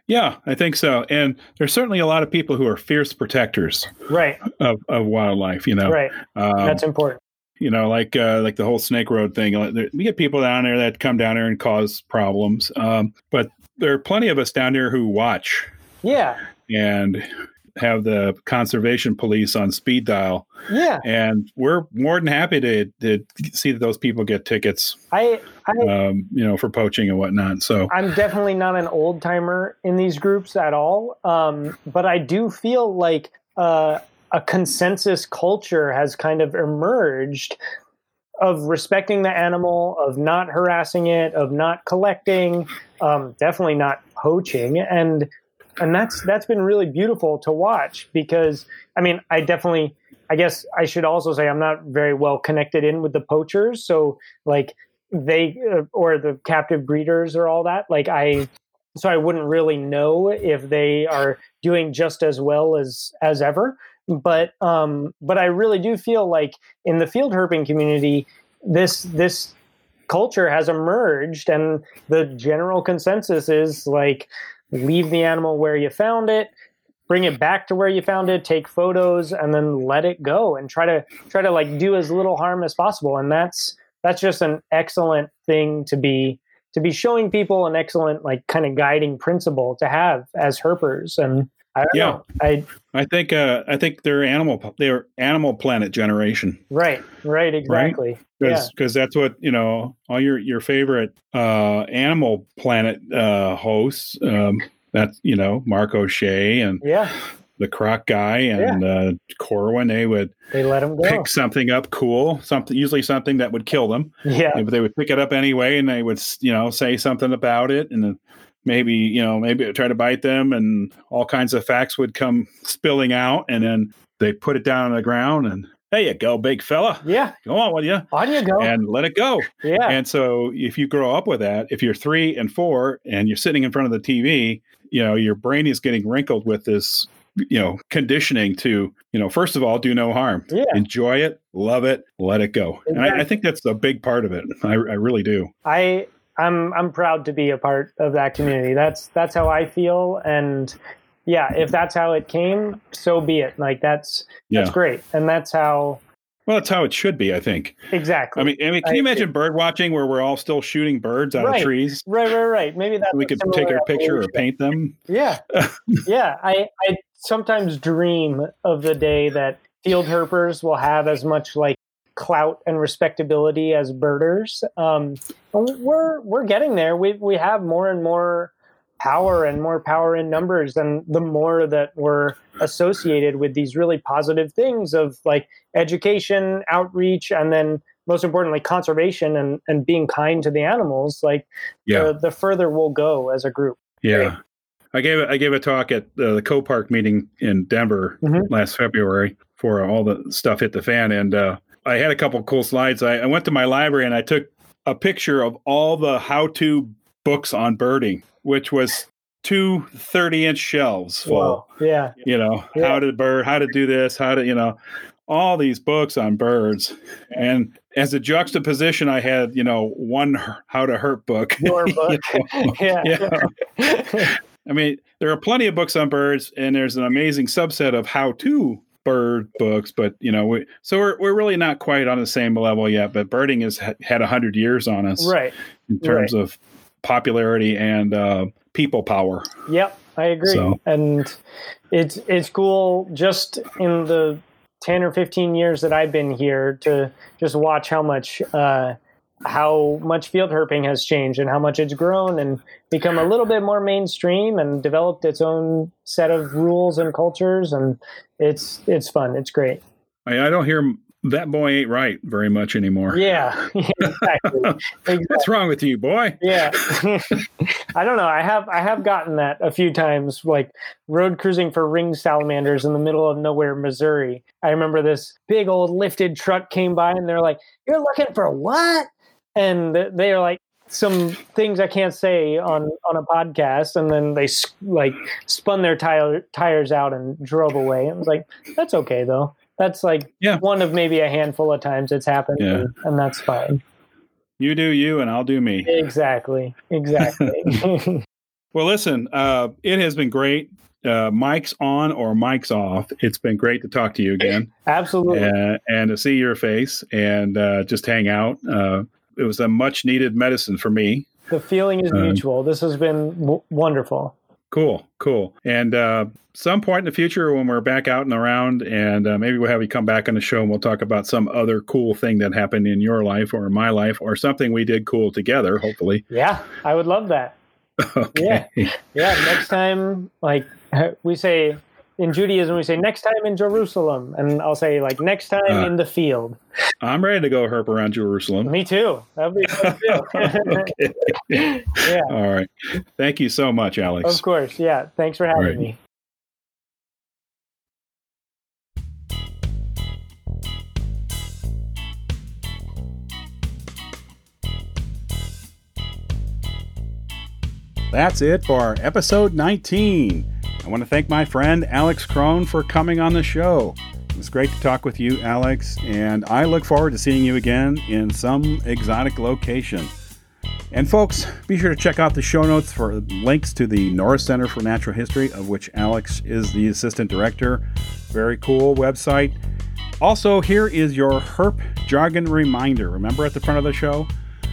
yeah, I think so. And there's certainly a lot of people who are fierce protectors, right, of, of wildlife. You know, right. Um, That's important. You know, like uh, like the whole snake road thing. We get people down there that come down there and cause problems. Um, but there are plenty of us down here who watch. Yeah. And have the conservation police on speed dial. Yeah, and we're more than happy to to see that those people get tickets. I, I um, you know, for poaching and whatnot. So I'm definitely not an old timer in these groups at all. Um, but I do feel like uh, a consensus culture has kind of emerged of respecting the animal, of not harassing it, of not collecting, um, definitely not poaching, and and that's that's been really beautiful to watch because I mean I definitely I guess I should also say I'm not very well connected in with the poachers, so like they uh, or the captive breeders or all that like I so I wouldn't really know if they are doing just as well as as ever. But um, but I really do feel like in the field herping community, this this culture has emerged, and the general consensus is like leave the animal where you found it, bring it back to where you found it, take photos, and then let it go, and try to try to like do as little harm as possible. And that's that's just an excellent thing to be to be showing people an excellent like kind of guiding principle to have as herpers and I yeah, know. I I think uh, I think they're animal they're animal planet generation. Right, right, exactly. Because because yeah. that's what you know. All your your favorite uh, animal planet uh, hosts. Um, that's you know Mark O'Shea and yeah. The croc guy and yeah. uh, Corwin, they would they let them go. pick something up cool, something usually something that would kill them. Yeah, but they would pick it up anyway, and they would you know say something about it, and then maybe you know maybe try to bite them and all kinds of facts would come spilling out and then they put it down on the ground and there you go big fella. Yeah. Go on with you on you go. And let it go. Yeah. And so if you grow up with that if you're three and four and you're sitting in front of the tv you know your brain is getting wrinkled with this you know conditioning to you know first of all do no harm. Yeah. enjoy it love it let it go. Exactly. and I, I, think that's a big part of it. I, I really do. I I'm I'm proud to be a part of that community. That's that's how I feel, and yeah, if that's how it came, so be it. Like that's that's great, and that's how. Well, that's how it should be, I think. Exactly. I mean, I mean, can you imagine bird watching where we're all still shooting birds out right. of trees? Right, right, right. Maybe that we could take a picture or paint them. Yeah, yeah. I I sometimes dream of the day that field herpers will have as much like clout and respectability as birders. Um, we're we're getting there. We we have more and more power and more power in numbers, and the more that we're associated with these really positive things of like education, outreach, and then most importantly conservation and and being kind to the animals. Like yeah. the, the further we'll go as a group. Yeah. Right? I gave I gave a talk at uh, the Co-Park meeting in Denver mm-hmm. last February for all the stuff hit the fan, and uh, I had a couple cool slides. I, I went to my library and I took a picture of all the how-to books on birding, which was two 30 inch shelves full. Wow. Yeah. You know, yeah. how to bird, how to do this, how to, you know, all these books on birds. And as a juxtaposition, I had, you know, one how to herp book. Your book. yeah. yeah. I mean, there are plenty of books on birds, and there's an amazing subset of how to bird books, but you know, we, so we're we're really not quite on the same level yet. But birding has had a hundred years on us, right? In terms right. of popularity and uh, people power. Yep, I agree. So. And it's it's cool just in the ten or fifteen years that I've been here to just watch how much. Uh, how much field herping has changed and how much it's grown and become a little bit more mainstream and developed its own set of rules and cultures. And it's it's fun. It's great. I, I don't hear that boy ain't right very much anymore. Yeah, yeah. Exactly. exactly. what's wrong with you boy? Yeah. I don't know. I have i have gotten that a few times like road cruising for ring salamanders in the middle of nowhere missouri. I remember this big old lifted truck came by and they're like you're looking for what and they are like some things I can't say on on a podcast, and then they like spun their tire, tires out and drove away. I was like, that's okay though. That's like yeah. one of maybe a handful of times it's happened, yeah. and, and that's fine. You do you, and I'll do me. Exactly. Exactly. well, listen, uh, it has been great. Uh, mic's on or mic's off. It's been great to talk to you again. Absolutely. Uh, and to see your face and uh, just hang out. Uh, it was a much needed medicine for me. The feeling is uh, mutual. This has been w- wonderful. Cool, cool. And uh, some point in the future, when we're back out and around, and uh, maybe we'll have you come back on the show and we'll talk about some other cool thing that happened in your life or in my life or something we did cool together, hopefully. Yeah, I would love that. okay. Yeah. Yeah. Next time, like we say in Judaism, we say next time in Jerusalem, and I'll say like next time uh, in the field. I'm ready to go herp around Jerusalem. Me too. That'd be fun too. yeah. All right. Thank you so much, Alex. Of course. Yeah. Thanks for having right. me. That's it for episode 19. I want to thank my friend Alex Krohn for coming on the show. It's great to talk with you, Alex, and I look forward to seeing you again in some exotic location. And folks, be sure to check out the show notes for links to the Norris Center for Natural History, of which Alex is the assistant director. Very cool website. Also, here is your herp jargon reminder. Remember at the front of the show?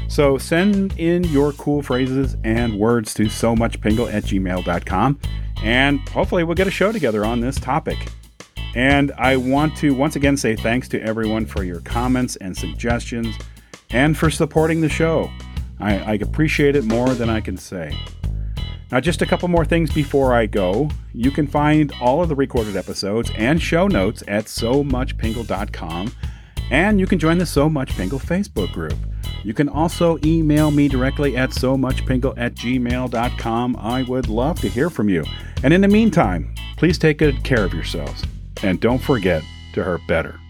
So send in your cool phrases and words to so much pingle at gmail.com and hopefully we'll get a show together on this topic. And I want to once again say thanks to everyone for your comments and suggestions and for supporting the show. I, I, appreciate it more than I can say. Now, just a couple more things before I go. You can find all of the recorded episodes and show notes at so much muchpingle.com, and you can join the So Much Pingle Facebook group. You can also email me directly at so much muchpingle at gmail.com. I would love to hear from you. And in the meantime, please take good care of yourselves and don't forget to herp better.